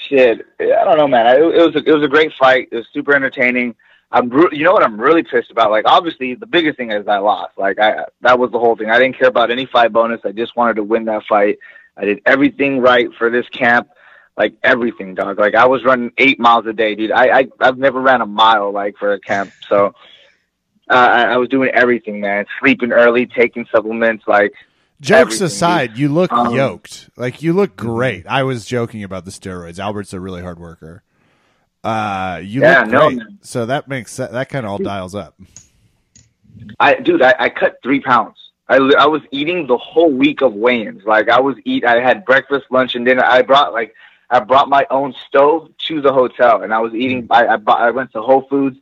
shit, I don't know, man. I, it was a, it was a great fight. It was super entertaining. I'm, you know what I'm really pissed about? Like, obviously, the biggest thing is I lost. Like, I that was the whole thing. I didn't care about any fight bonus. I just wanted to win that fight. I did everything right for this camp, like everything, dog. Like I was running eight miles a day, dude. I, I I've never ran a mile like for a camp, so uh, I, I was doing everything, man. Sleeping early, taking supplements, like. Jokes aside, dude. you look um, yoked. Like you look great. I was joking about the steroids. Albert's a really hard worker. Uh, you yeah, look great. No, so that makes that, that kind of all dials up. I, dude, I, I cut three pounds. I, I was eating the whole week of weigh-ins. Like I was eat. I had breakfast, lunch, and dinner. I brought like I brought my own stove to the hotel, and I was eating. I I, bought, I went to Whole Foods.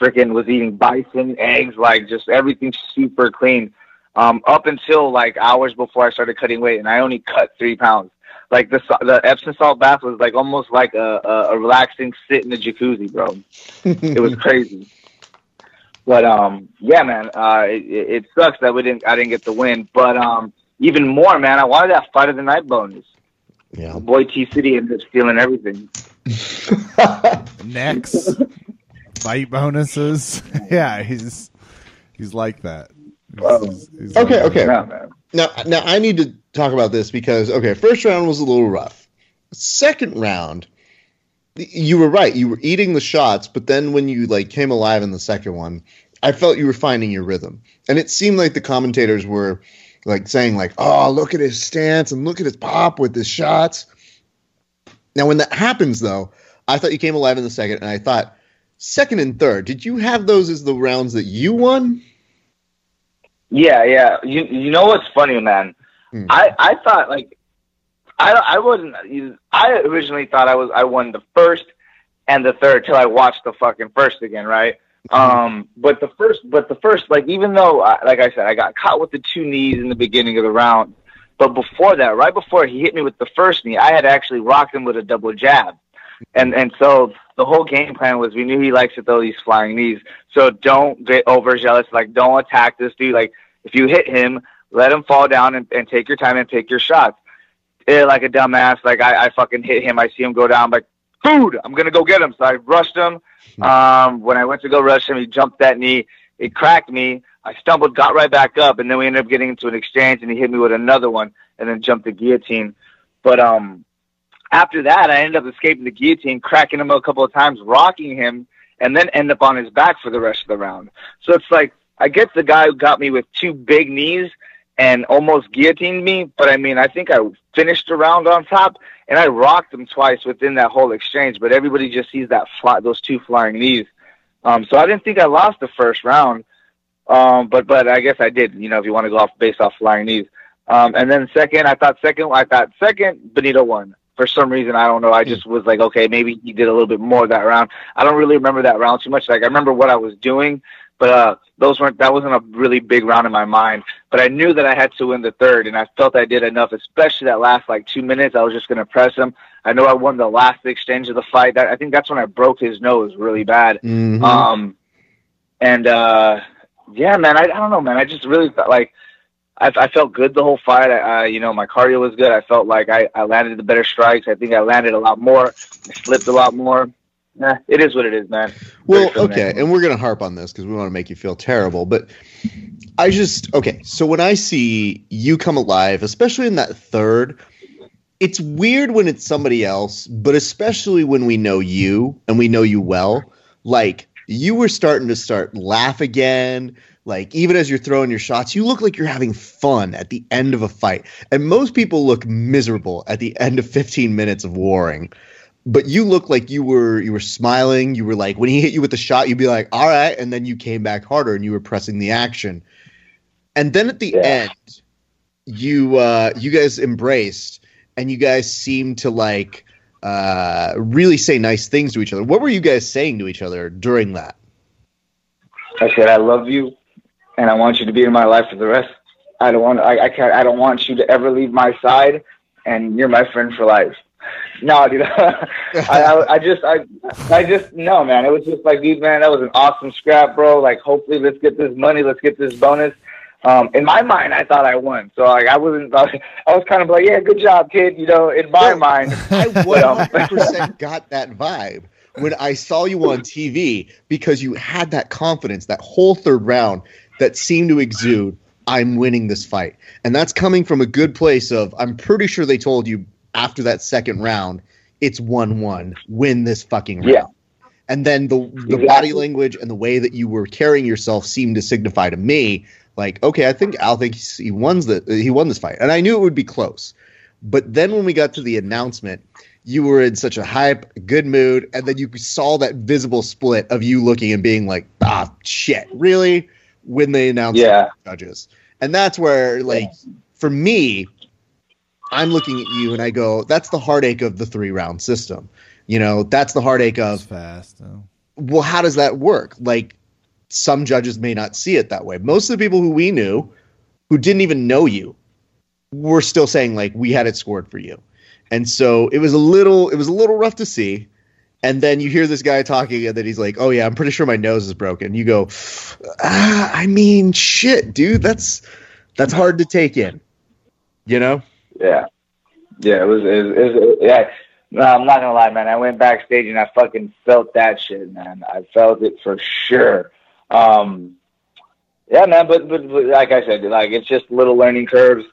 Freaking was eating bison, eggs, like just everything super clean. Um, up until like hours before I started cutting weight, and I only cut three pounds. Like the the Epsom salt bath was like almost like a, a, a relaxing sit in the jacuzzi, bro. it was crazy. But um, yeah, man, uh, it, it sucks that we didn't. I didn't get the win. But um, even more, man, I wanted that fight of the night bonus. Yeah, My boy T City ended up stealing everything. Next, fight bonuses. yeah, he's he's like that. He's, he's okay, like okay. That. Now, now I need to talk about this because okay, first round was a little rough. Second round, you were right. You were eating the shots, but then when you like came alive in the second one, I felt you were finding your rhythm, and it seemed like the commentators were like saying like, "Oh, look at his stance and look at his pop with his shots." Now, when that happens, though, I thought you came alive in the second, and I thought second and third. Did you have those as the rounds that you won? Yeah, yeah. You you know what's funny, man? Hmm. I I thought like I I wasn't. I originally thought I was. I won the first and the third till I watched the fucking first again, right? Um, but the first, but the first, like even though, I, like I said, I got caught with the two knees in the beginning of the round, but before that, right before he hit me with the first knee, I had actually rocked him with a double jab, and and so the whole game plan was we knew he likes to throw these flying knees, so don't get overzealous, like don't attack this dude, like if you hit him, let him fall down and, and take your time and take your shots it, like a dumbass. Like I, I fucking hit him. I see him go down. I'm like, food. I'm gonna go get him. So I rushed him. Hmm. Um, when I went to go rush him, he jumped that knee. It cracked me. I stumbled, got right back up, and then we ended up getting into an exchange, and he hit me with another one, and then jumped the guillotine. But um, after that, I ended up escaping the guillotine, cracking him a couple of times, rocking him, and then end up on his back for the rest of the round. So it's like I guess the guy who got me with two big knees, and almost guillotined me. But I mean, I think I finished the round on top, and I rocked him twice within that whole exchange. But everybody just sees that fly, those two flying knees. Um, so I didn't think I lost the first round. Um, but but I guess I did. You know, if you want to go off based off flying knees. Um, and then second, I thought second, I thought second, Benito won. For some reason, I don't know. I just was like, okay, maybe he did a little bit more that round. I don't really remember that round too much. Like I remember what I was doing, but uh, those weren't. That wasn't a really big round in my mind. But I knew that I had to win the third, and I felt I did enough, especially that last like two minutes. I was just gonna press him. I know I won the last exchange of the fight. That I think that's when I broke his nose really bad. Mhm. Um, and uh, yeah, man, I, I don't know, man. I just really felt like I, I felt good the whole fight. I, I, you know, my cardio was good. I felt like I, I landed the better strikes. I think I landed a lot more. I slipped a lot more. Nah, it is what it is, man. Well, okay, and we're gonna harp on this because we want to make you feel terrible, but I just okay. So when I see you come alive, especially in that third, it's weird when it's somebody else, but especially when we know you and we know you well. Like you were starting to start laugh again. Like even as you're throwing your shots, you look like you're having fun at the end of a fight, and most people look miserable at the end of 15 minutes of warring but you look like you were you were smiling you were like when he hit you with the shot you'd be like all right and then you came back harder and you were pressing the action and then at the Yeah. end you uh you guys embraced and you guys seemed to like uh really say nice things to each other what were you guys saying to each other during that I said I love you, and I want you to be in my life for the rest. I don't want I, I can't I don't want you to ever leave my side, and you're my friend for life. No, dude, I, I I just I I just no man. It was just like, dude, man, that was an awesome scrap, bro. Like, hopefully, let's get this money, let's get this bonus. Um, in my mind, I thought I won, so like I wasn't. I was kind of like, yeah, good job, kid. You know, in my No. mind, i um, 100% got that vibe when i saw you on tv because you had that confidence that whole third round that seemed to exude i'm winning this fight and that's coming from a good place of i'm pretty sure they told you after that second round it's 1-1 win this fucking round. Yeah. and then the the Exactly. body language and the way that you were carrying yourself seemed to signify to me like okay i think al thinks he won the he won this fight. And i knew it would be close. But then when we got to the announcement you were in such a hype good mood and then you saw that visible split of you looking and being like ah shit really? When they announced Yeah. the judges. And that's where like for me i'm looking at you and i go that's the heartache of the three round system you know that's the heartache It's of fast though. well, how does that work? Like, some judges may not see it that way. Most of the people who we knew, who didn't even know you, were still saying like we had it scored for you, and so it was a little, it was a little rough to see. And then you hear this guy talking, and then he's like, "Oh yeah, I'm pretty sure my nose is broken." You go, ah, "I mean, shit, dude, that's that's hard to take in." You know? Yeah, yeah, it was. It was, it was yeah. No, I'm not gonna lie, man. I went backstage and I fucking felt that shit, man. I felt it for sure. Um, yeah, man. But, but but like I said, like it's just little learning curves.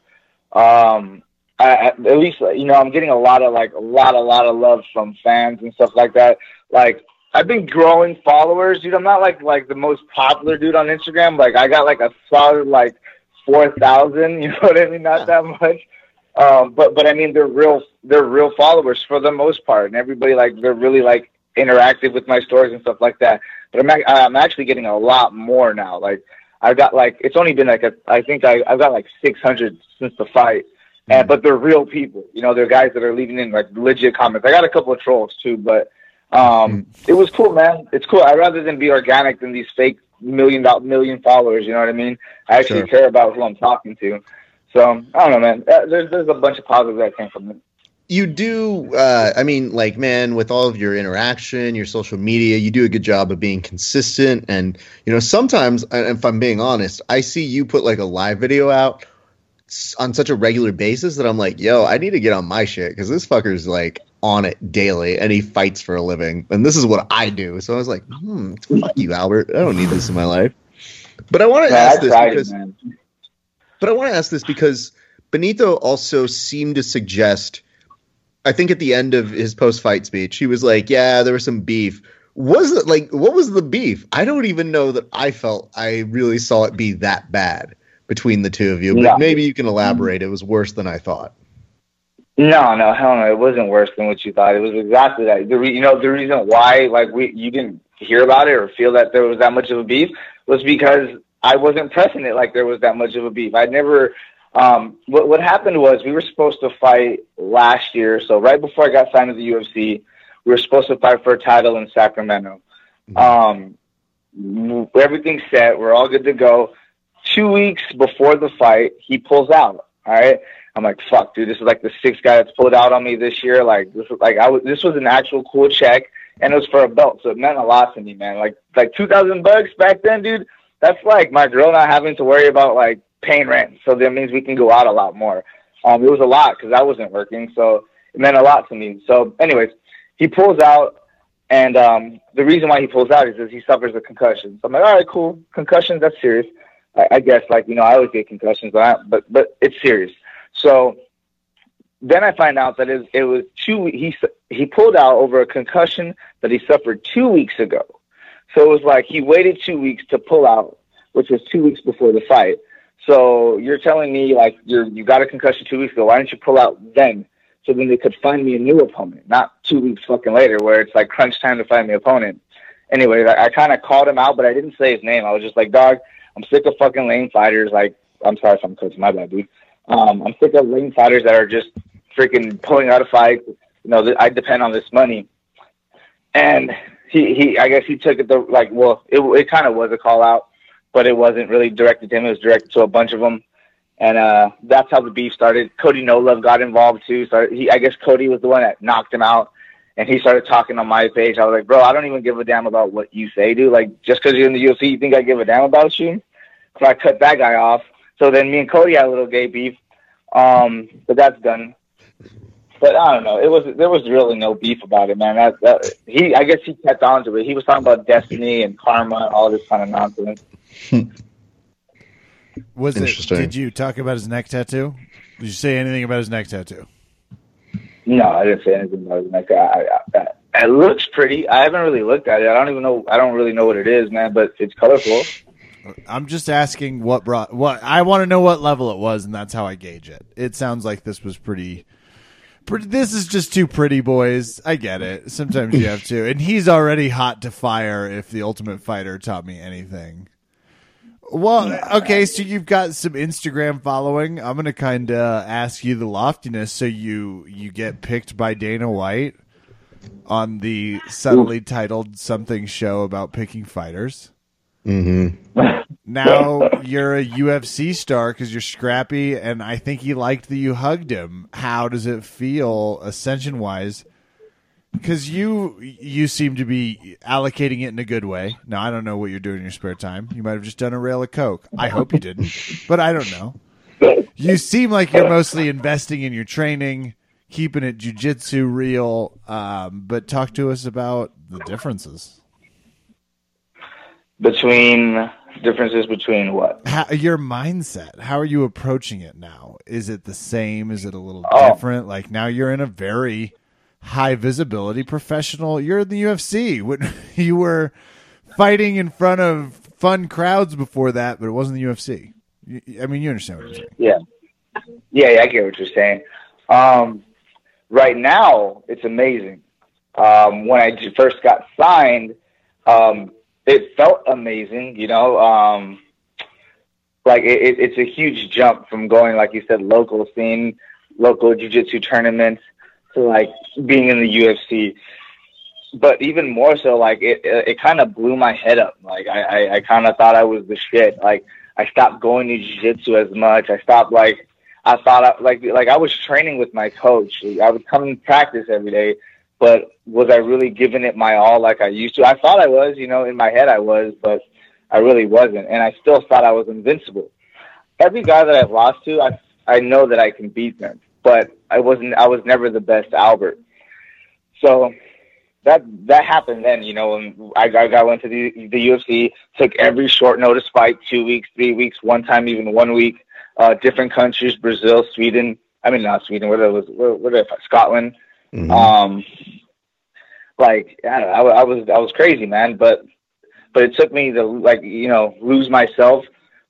Um, I, I, at least you know I'm getting a lot of like a lot, a lot of love from fans and stuff like that. Like I've been growing followers, dude. I'm not like like the most popular dude on Instagram. Like I got like a solid like four thousand. You know what I mean? Not that much. Um, but but I mean they're real they're real followers for the most part, and everybody like they're really like interactive with my stories and stuff like that. But I'm ac- I'm actually getting a lot more now. Like I've got like it's only been like a I think I I've got like 600 since the fight, and but they're real people. You know, they're guys that are leaving in like legit comments. I got a couple of trolls too, but um, it was cool, man. It's cool. I'd rather than be organic than these fake million dollar million followers. You know what I mean? I actually Sure. care about who I'm talking to. So I don't know, man. Uh, There's there's a bunch of positives that came from it. you do uh, i mean like man with all of your interaction your social media you do a good job of being consistent and you know sometimes if i'm being honest i see you put like a live video out on such a regular basis that i'm like yo i need to get on my shit because this fucker's like on it daily and he fights for a living and this is what i do so i was like hmm fuck you albert i don't need this in my life but i want to ask this because man. But I want to ask this because Benito also seemed to suggest, I think at the end of his post fight speech, he was like, Yeah, there was some beef. Was it like, what was the beef? I don't even know that I felt I really saw it be that bad between the two of you, but No. maybe you can elaborate. It was worse than I thought. No, no, hell no. It wasn't worse than what you thought. It was exactly that. The re- you know the reason why like we you didn't hear about it or feel that there was that much of a beef was because I wasn't pressing it like there was that much of a beef. I'd never. Um, what what happened was we were supposed to fight last year. So right before I got signed to the UFC, we were supposed to fight for a title in Sacramento. Mm-hmm. Um, everything's set. We're all good to go. Two weeks before the fight, he pulls out. All right. I'm like, fuck, dude. This is like the sixth guy that's pulled out on me this year. Like this was like I was. This was an actual cool check, and it was for a belt, so it meant a lot to me, man. Like like two thousand bucks back then, dude that's like my girl not having to worry about like paying rent. So that means we can go out a lot more. Um, it was a lot because I wasn't working, so it meant a lot to me. So, anyways, he pulls out, and um, the reason why he pulls out is because he suffers a concussion. So I'm like, all right, cool, concussions, that's serious. I, I guess, like you know, I always get concussions, but but but it's serious. So then I find out that it was two. He he pulled out over a concussion that he suffered two weeks ago. So it was like he waited two weeks to pull out, which was two weeks before the fight. So you're telling me like you're you got a concussion two weeks ago. Why didn't you pull out then? So then they could find me a new opponent, not two weeks fucking later, where it's like crunch time to find me opponent. Anyway, I, I kind of called him out, but I didn't say his name. I was just like, dog, I'm sick of fucking lame fighters. Like, I'm sorry if I'm coaching my bad, dude. Um, I'm sick of lame fighters that are just freaking pulling out a fight. You know, I depend on this money. And he he I guess he took it the like well it it kind of was a call out, but it wasn't really directed to him. It was directed to a bunch of them, and uh, that's how the beef started. Cody No Love got involved too. So he I guess Cody was the one that knocked him out, and he started talking on my page. I was like, bro, I don't even give a damn about what you say, dude. Like just because you're in the UFC, you think I give a damn about you? So I cut that guy off. So then me and Cody had a little gay beef, um, but that's done but I don't know. It was there was really no beef about it, man. That, that he, I guess he kept on to it. He was talking about destiny and karma and all this kind of nonsense. was it? Did you talk about his neck tattoo? Did you say anything about his neck tattoo? No, I didn't say anything about his neck. I, I, I, it looks pretty. I haven't really looked at it. I don't even know. I don't really know what it is, man. But it's colorful. I'm just asking what brought what. I want to know what level it was, and that's how I gauge it. It sounds like this was pretty this is just two pretty boys. I get it. Sometimes you have to. And he's already hot to fire if the Ultimate Fighter taught me anything. Well, okay, so you've got some Instagram following. I'm going to kind of ask you the loftiness so you you get picked by Dana White on the subtly titled something show about picking fighters. Mm-hmm. now you're a UFC star because you're scrappy, and I think he liked that you hugged him. How does it feel, ascension wise? Because you you seem to be allocating it in a good way. Now I don't know what you're doing in your spare time. You might have just done a rail of coke. I hope you didn't, but I don't know. You seem like you're mostly investing in your training, keeping it jujitsu real. Um, but talk to us about the differences between differences between what? How, your mindset. How are you approaching it now? Is it the same? Is it a little oh. different? Like now you're in a very high visibility professional. You're in the ufc when you were fighting in front of fun crowds before that but it wasn't the ufc i mean you understand what i'm saying. Yeah. Yeah, yeah i get what you're saying. Um, right now it's amazing. Um, when i first got signed um, it felt amazing, you know. Um, like it, it's a huge jump from going, like you said, local scene, local jiu-jitsu tournaments to like being in the UFC. But even more so, like it, it, it kind of blew my head up. Like I, I, I kind of thought I was the shit. Like I stopped going to jiu-jitsu as much. I stopped like I thought I, like like I was training with my coach. I would come and practice every day but was I really giving it my all like I used to? I thought I was, you know, in my head I was, but I really wasn't, and I still thought I was invincible. Every guy that I've lost to, I I know that I can beat them, but I wasn't. I was never the best Albert. So that that happened then. You know, when I, I got went to the the UFC, took every short notice fight, two weeks, three weeks, one time even one week. Uh, different countries, Brazil, Sweden. I mean, not Sweden. Where was where, where Scotland. Mm-hmm. Um, like I, know, I, I was I was crazy, man. But but it took me to like you know lose myself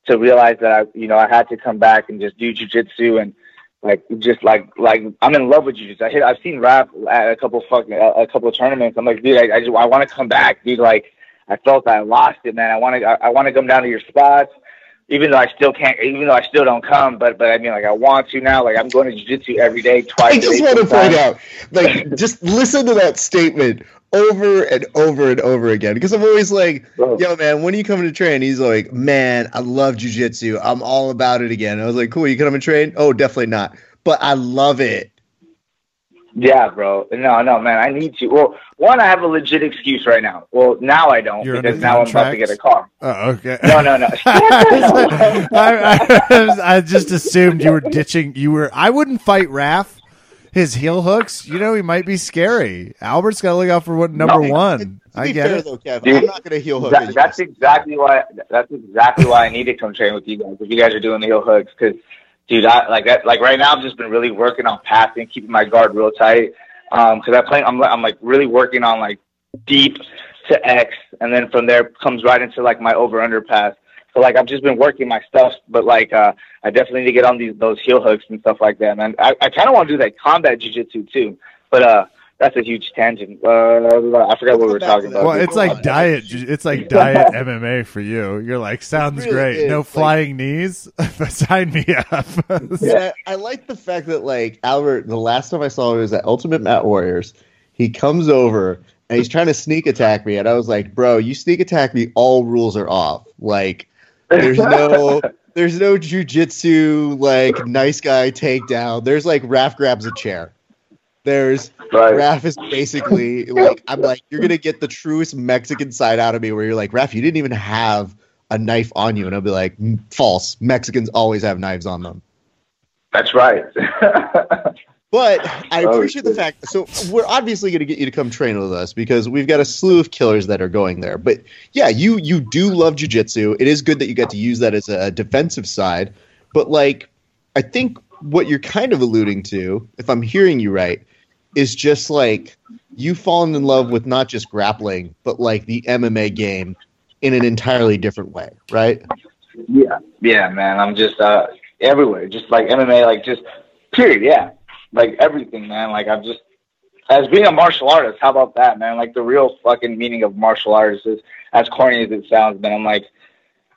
to realize that I you know I had to come back and just do jujitsu and like just like like I'm in love with jujitsu. I hit I've seen Raph at a couple fucking a, a couple of tournaments. I'm like, dude, I, I just I want to come back, dude. Like I felt I lost it, man. I want to I, I want to come down to your spots. Even though I still can't, even though I still don't come, but but I mean, like I want to now. Like I'm going to jiu-jitsu every day, twice. I just want to point out, like, just listen to that statement over and over and over again because I'm always like, "Yo, man, when are you coming to train?" He's like, "Man, I love jujitsu. I'm all about it again." I was like, "Cool, you coming to train?" Oh, definitely not, but I love it. Yeah, bro. No, no, man. I need to. Well, one, I have a legit excuse right now. Well, now I don't You're because now I'm about to get a car. Oh, okay. No, no, no. I, I, I, just assumed you were ditching. You were. I wouldn't fight Raph. His heel hooks, you know, he might be scary. Albert's got to look out for what number no, one. I get fair, it. Though, Kevin. Dude, I'm not going to heel hook. That, that's exactly why. That's exactly why I need to come train with you guys. If you guys are doing the heel hooks, because dude, I like that. Like right now, I've just been really working on passing, keeping my guard real tight. Um, because I play, I'm I'm like really working on like deep to X, and then from there comes right into like my over under pass. So like I've just been working my stuff, but like uh, I definitely need to get on these those heel hooks and stuff like that, man. I, I kind of want to do that combat jujitsu too, but uh, that's a huge tangent. Uh, I forgot what we were talking about. Well, it's like diet. It's like diet MMA for you. You're like, sounds really great. Is. No flying like, knees. Sign me up. yeah, I like the fact that like Albert. The last time I saw him was at Ultimate Mat Warriors. He comes over and he's trying to sneak attack me, and I was like, bro, you sneak attack me, all rules are off. Like, there's no. There's no jujitsu like nice guy takedown. There's like Raph grabs a chair. There's right. Raph is basically like I'm like you're gonna get the truest Mexican side out of me where you're like Raph, you didn't even have a knife on you, and I'll be like mm, false. Mexicans always have knives on them. That's right. but I oh, appreciate the fact. So we're obviously going to get you to come train with us because we've got a slew of killers that are going there. But yeah, you you do love jujitsu. It is good that you get to use that as a defensive side. But like, I think what you're kind of alluding to, if I'm hearing you right, is just like you've fallen in love with not just grappling, but like the MMA game in an entirely different way, right? Yeah, yeah, man. I'm just uh, everywhere, just like MMA, like just period. Yeah, like everything, man. Like I'm just as being a martial artist. How about that, man? Like the real fucking meaning of martial artist is as corny as it sounds, man. I'm like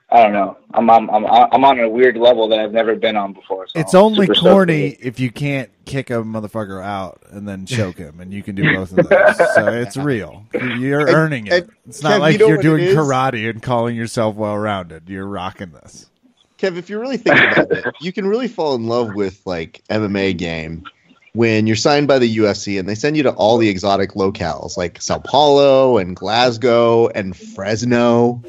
I don't know. I'm I'm I'm I'm on a weird level that I've never been on before. So it's only corny if you can't kick a motherfucker out and then choke him, and you can do both of those. so it's real. You're and, earning it. It's not Kev, like you are doing karate and calling yourself well rounded. You're rocking this. Kev, if you really think about it, you can really fall in love with like MMA game when you're signed by the UFC and they send you to all the exotic locales like Sao Paulo and Glasgow and Fresno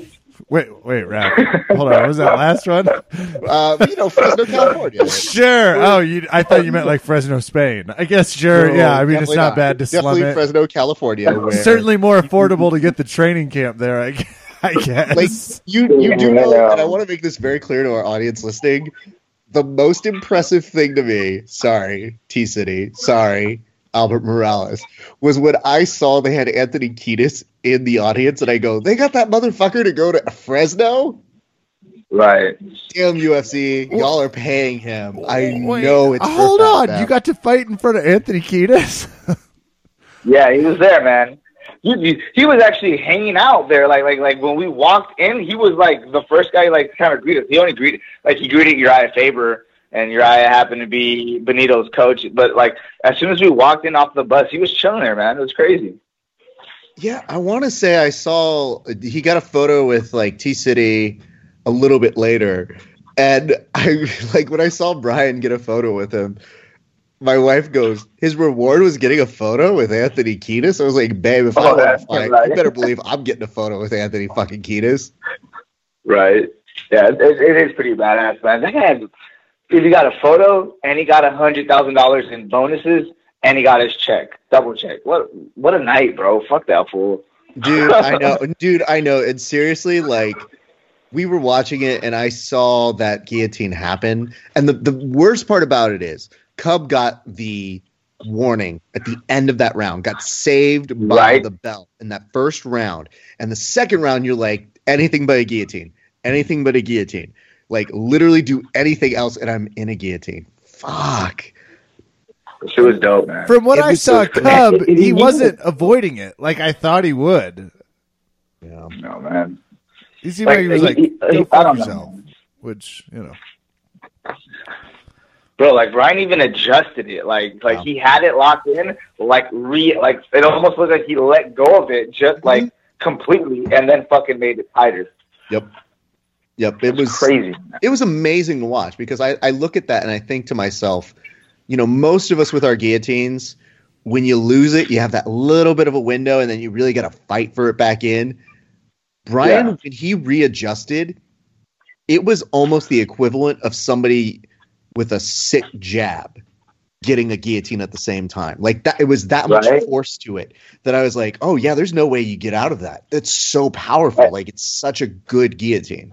Wait, wait, Raph. Hold on. What Was that last one? Uh, you know, Fresno, California. Sure. Oh, you. I thought you meant like Fresno, Spain. I guess. Sure. No, yeah. I mean, it's not, not, bad to definitely slum it. Fresno, California. Where... Certainly more affordable to get the training camp there. I, I guess. Like you, you do know, and I want to make this very clear to our audience listening. The most impressive thing to me, sorry, T City, sorry, Albert Morales was when I saw they had Anthony Kiedis in the audience, and I go, "They got that motherfucker to go to Fresno." Right. Damn UFC, y'all are paying him. I Wait, know it's. Uh, hold on, you got to fight in front of Anthony Kiedis. yeah, he was there, man. He, he was actually hanging out there, like like like when we walked in, he was like the first guy like kind of greeted. He only greeted like he greeted Uriah Faber and Uriah happened to be Benito's coach. But like as soon as we walked in off the bus, he was chilling there, man. It was crazy. Yeah, I want to say I saw he got a photo with like T City a little bit later, and I like when I saw Brian get a photo with him. My wife goes, his reward was getting a photo with Anthony Kiedis. I was like, babe, if oh, I fight, right. you better believe I'm getting a photo with Anthony fucking Kiedis. Right. Yeah, it, it is pretty badass, man. That guy has if he got a photo and he got a hundred thousand dollars in bonuses and he got his check, double check. What what a night, bro! Fuck that fool. Dude, I know, dude, I know. And seriously, like we were watching it and I saw that guillotine happen. And the, the worst part about it is Cub got the warning at the end of that round, got saved by right. the belt in that first round. And the second round, you're like, anything but a guillotine. Anything but a guillotine like literally do anything else, and I'm in a guillotine. Fuck. She was dope, man. From what it I saw, so Cub, he wasn't avoiding it like I thought he would. Yeah. No, man. He seemed like, like he was like, he, he, I don't yourself. know. which you know. Bro, like Brian even adjusted it. Like like wow. he had it locked in, like re like it almost looked like he let go of it just like mm-hmm. completely and then fucking made it tighter. Yep. Yep. It was crazy. It was amazing to watch because I, I look at that and I think to myself, you know, most of us with our guillotines, when you lose it, you have that little bit of a window and then you really got to fight for it back in. Brian, yeah. when he readjusted, it was almost the equivalent of somebody with a sick jab getting a guillotine at the same time. Like that, it was that right. much force to it that I was like, oh yeah, there's no way you get out of that. It's so powerful. Like it's such a good guillotine.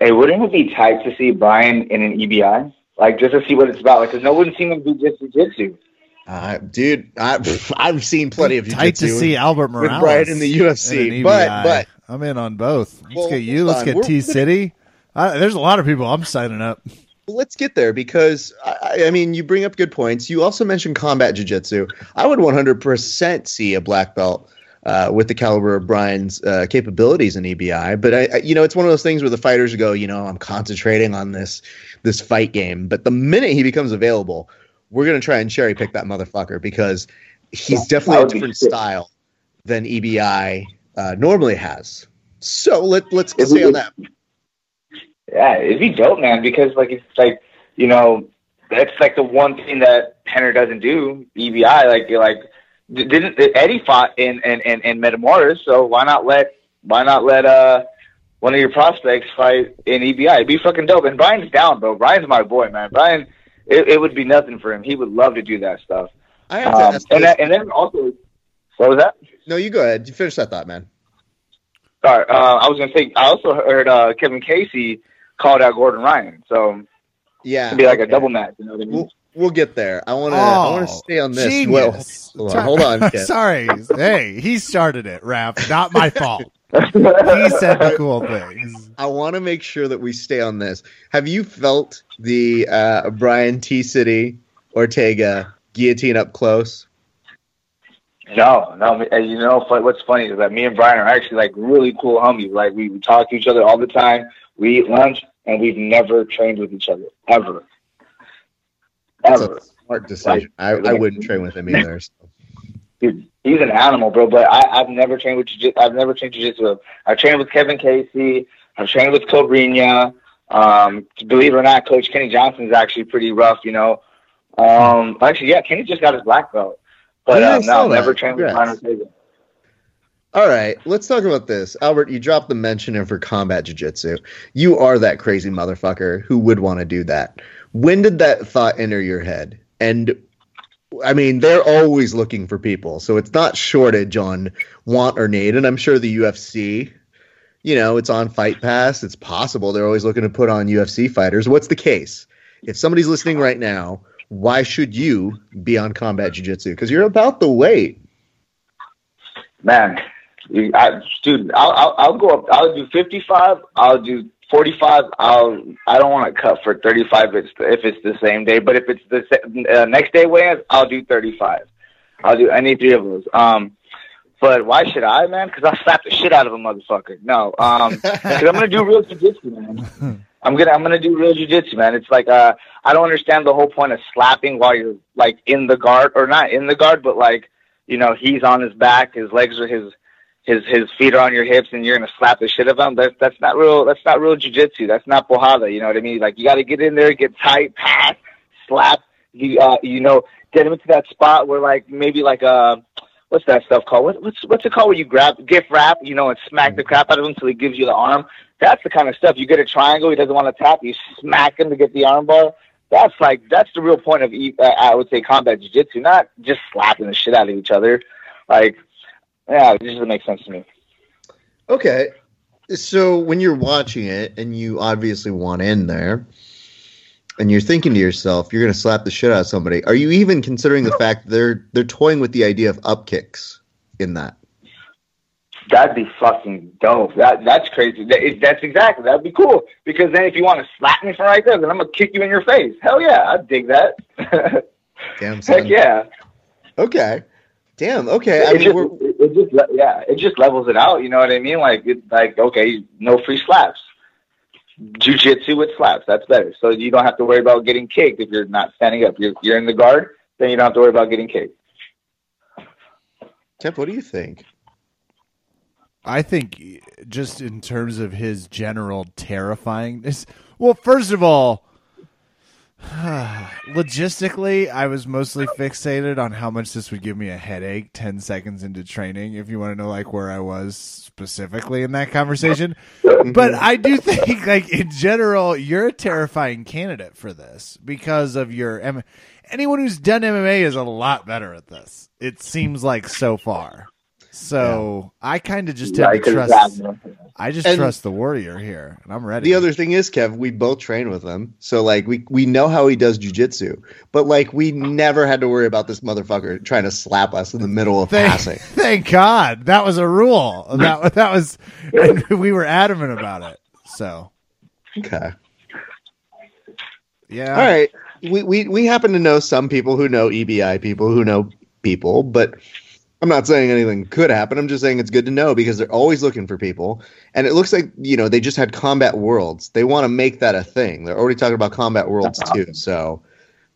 Hey, wouldn't it be tight to see Brian in an EBI? Like just to see what it's about. Like, cause no one's seen him do jiu-jitsu. Uh, dude, I, I've seen plenty of tight to see Albert Morales with Brian in the UFC, but but I'm in on both. Let's well, get you. Let's get T City. there's a lot of people I'm signing up. Let's get there because I, I, mean, you bring up good points. You also mentioned combat jiu-jitsu. I would 100% see a black belt uh, with the caliber of Brian's uh, capabilities in EBI. But I, I, you know, it's one of those things where the fighters go, you know, I'm concentrating on this this fight game. But the minute he becomes available, we're gonna try and cherry pick that motherfucker because he's definitely a different style than EBI uh, normally has. So let let's stay on that. Yeah, it'd be dope, man. Because like it's like you know that's like the one thing that Henner doesn't do. EBI, like you like didn't Eddie fought in in in, in Metamoris, so why not let why not let uh one of your prospects fight in EBI? It'd be fucking dope. And Brian's down, bro. Brian's my boy, man. Brian, it, it would be nothing for him. He would love to do that stuff. I have to um, ask and, that, and then also, what was that? No, you go ahead. You finish that thought, man. Sorry, uh, I was gonna say. I also heard uh, Kevin Casey called out Gordon Ryan, so yeah, it'd be like okay. a double match. You know what I mean? We'll, we'll get there. I want to. Oh, I want to stay on this. Genius. Well, hold on. Hold on Sorry. hey, he started it, Raph. Not my fault. he said the cool things. I want to make sure that we stay on this. Have you felt the uh, Brian T. City Ortega guillotine up close? No, no. As You know what's funny is that me and Brian are actually like really cool homies. Like we talk to each other all the time. We eat lunch, and we've never trained with each other ever. That's ever. A smart decision. Like, I, I wouldn't train with him either. So. Dude, he's an animal, bro. But I, I've never trained with jiu I've never trained jiu-jitsu. I've trained with Kevin Casey. I've trained with Cobrinha. Um, believe it or not, Coach Kenny Johnson is actually pretty rough. You know. Um, actually, yeah, Kenny just got his black belt. But yeah, um, no, never trained with Ortega. All right, let's talk about this. Albert, you dropped the mention in for combat jiu-jitsu. You are that crazy motherfucker who would want to do that. When did that thought enter your head? And I mean, they're always looking for people, so it's not shortage on want or need. And I'm sure the UFC, you know, it's on Fight Pass. It's possible they're always looking to put on UFC fighters. What's the case? If somebody's listening right now, why should you be on combat jiu-jitsu? Because you're about the weight. Man, I, dude, I'll, I'll, I'll go up. I'll do 55. I'll do 45 i'll i don't want to cut for 35 if it's, if it's the same day but if it's the uh, next day weigh i'll do 35 i'll do any three of those. Um but why should i man? Because i slap the shit out of a motherfucker. No um because i'm gonna do real jiu-jitsu man. I'm gonna i'm gonna do real jiu-jitsu man. It's like uh i don't understand the whole point of slapping while you're like in the guard or not in the guard but like you know he's on his back his legs are his his his feet are on your hips and you're gonna slap the shit out of him. That's that's not real. That's not real jujitsu. That's not bojada. You know what I mean? Like you got to get in there, get tight, pass, slap. You uh, you know, get him into that spot where like maybe like uh what's that stuff called? What, what's what's it called where you grab gift wrap, you know, and smack the crap out of him until he gives you the arm? That's the kind of stuff. You get a triangle, he doesn't want to tap, you smack him to get the arm bar. That's like that's the real point of uh, I would say combat jiu-jitsu, not just slapping the shit out of each other. Like yeah, it just doesn't make sense to me. Okay. So when you're watching it and you obviously want in there and you're thinking to yourself, you're going to slap the shit out of somebody. Are you even considering the fact they're they're toying with the idea of up kicks in that? That'd be fucking dope. That that's crazy. That, that's exactly that'd be cool. Because then if you want to slap me from right there, then I'm gonna kick you in your face. Hell yeah, I'd dig that. Damn. Son. Heck yeah. Okay. Damn. Okay. I it mean, just, it just yeah, it just levels it out. You know what I mean? Like, it, like okay, no free slaps. jujitsu with slaps. That's better. So you don't have to worry about getting kicked if you're not standing up. You're you're in the guard, then you don't have to worry about getting kicked. Tip, what do you think? I think just in terms of his general terrifyingness. Well, first of all, logistically, I was mostly fixated on how much this would give me a headache 10 seconds into training, if you want to know like where I was specifically in that conversation. Mm-hmm. but I do think, like, in general, you're a terrifying candidate for this because of your. M- Anyone who's done MMA is a lot better at this, it seems like so far. So yeah. I kind of just tend to trust. I just and trust the warrior here, and I'm ready. The other thing is, Kev, we both train with him, so like we we know how he does jujitsu, but like we never had to worry about this motherfucker trying to slap us in the middle of thank, passing. Thank God, that was a rule. that that was, we were adamant about it. So okay, yeah, all right. We we we happen to know some people who know EBI people who know people, but I'm not saying anything could happen. I'm just saying it's good to know because they're always looking for people. And it looks like, you know, they just had Combat Worlds. They want to make that a thing. They're already talking about Combat Worlds too. So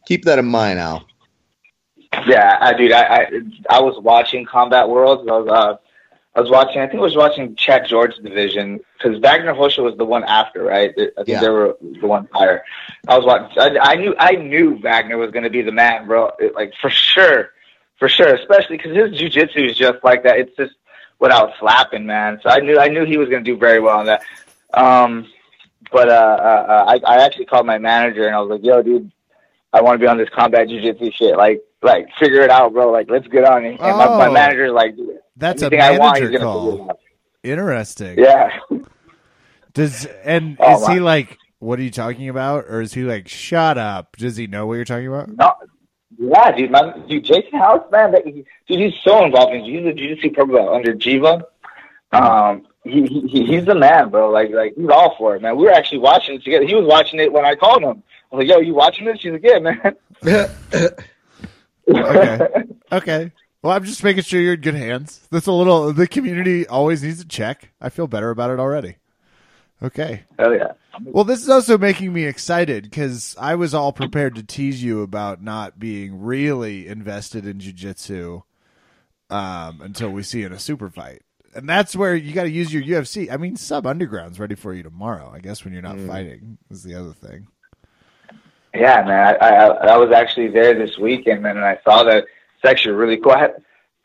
keep that in mind, Al. Yeah, I dude, I, I I was watching Combat Worlds. I was uh, I was watching. I think I was watching Chad George division because Wagner Rocha was the one after, right? I think yeah. they were the one higher. I was watching. I, I knew I knew Wagner was going to be the man, bro. It, like for sure for sure, especially because his jujitsu is just like that. It's just without slapping, man. So I knew I knew he was going to do very well on that. Um, but uh, uh, uh, I, I actually called my manager and I was like, "Yo, dude, I want to be on this combat jujitsu shit. Like, like figure it out, bro. Like, let's get on it." And oh, my, my oh. manager like, "That's a manager want, call." Interesting. Yeah. Does and oh, is he like? What are you talking about? Or is he like, shut up? Does he know what you're talking about? No, yeah, dude, man, dude, Jason House, man, that, he, dude, he's so involved in. He's a jiu-jitsu program under Jiva. Um, he, he he's the man, bro. Like like he's all for it, man. We were actually watching it together. He was watching it when I called him. I was like, "Yo, you watching this?" He's like, "Yeah, man." okay. Okay. Well, I'm just making sure you're in good hands. That's a little. The community always needs a check. I feel better about it already. Okay. Oh yeah. Well, this is also making me excited because I was all prepared to tease you about not being really invested in jujitsu um, until we see in a super fight, and that's where you got to use your UFC. I mean, sub underground's ready for you tomorrow. I guess when you're not mm. fighting is the other thing. Yeah, man. I, I, I was actually there this weekend, man, and I saw that it's actually really cool. I, had,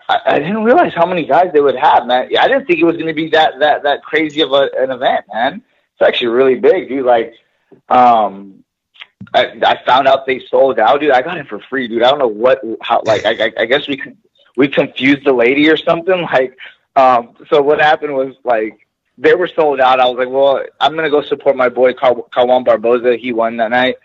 I, I didn't realize how many guys they would have, man. I didn't think it was going to be that that that crazy of a, an event, man. It's actually really big, dude. Like, um, I, I found out they sold out, dude. I got it for free, dude. I don't know what, how, like, I, I, I guess we we confused the lady or something. Like, um, so what happened was like they were sold out. I was like, well, I'm gonna go support my boy Car- Carwan Barboza. He won that night.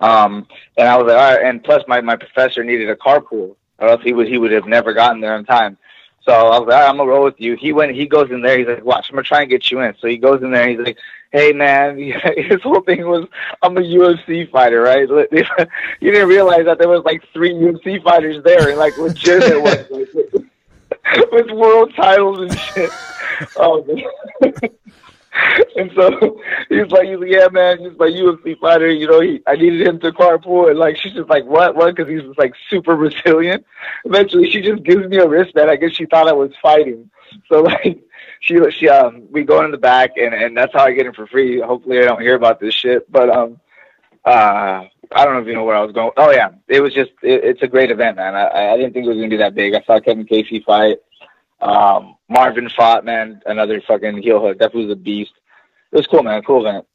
Um, and I was like, all right. And plus, my my professor needed a carpool or else he would he would have never gotten there on time. So I was like, I'm gonna roll with you. He went, he goes in there. He's like, watch, I'm gonna try and get you in. So he goes in there. he's like, hey man, his whole thing was, I'm a UFC fighter, right? you didn't realize that there was like three UFC fighters there, and like legitimate ones, like, with world titles and shit. Oh man. and so he's like, he's like, yeah, man, he's my UFC fighter. You know, he, I needed him to carpool, and like, she's just like, what, what? Because he's just like super resilient. Eventually, she just gives me a wristband. I guess she thought I was fighting. So like, she, she, um, we go in the back, and and that's how I get him for free. Hopefully, I don't hear about this shit, but um, uh. I don't know if you know where I was going. Oh yeah, it was just it, it's a great event, man. I, I didn't think it was gonna be that big. I saw Kevin Casey fight. Um, Marvin fought, man, another fucking heel hook. That was a beast. It was cool, man. Cool event.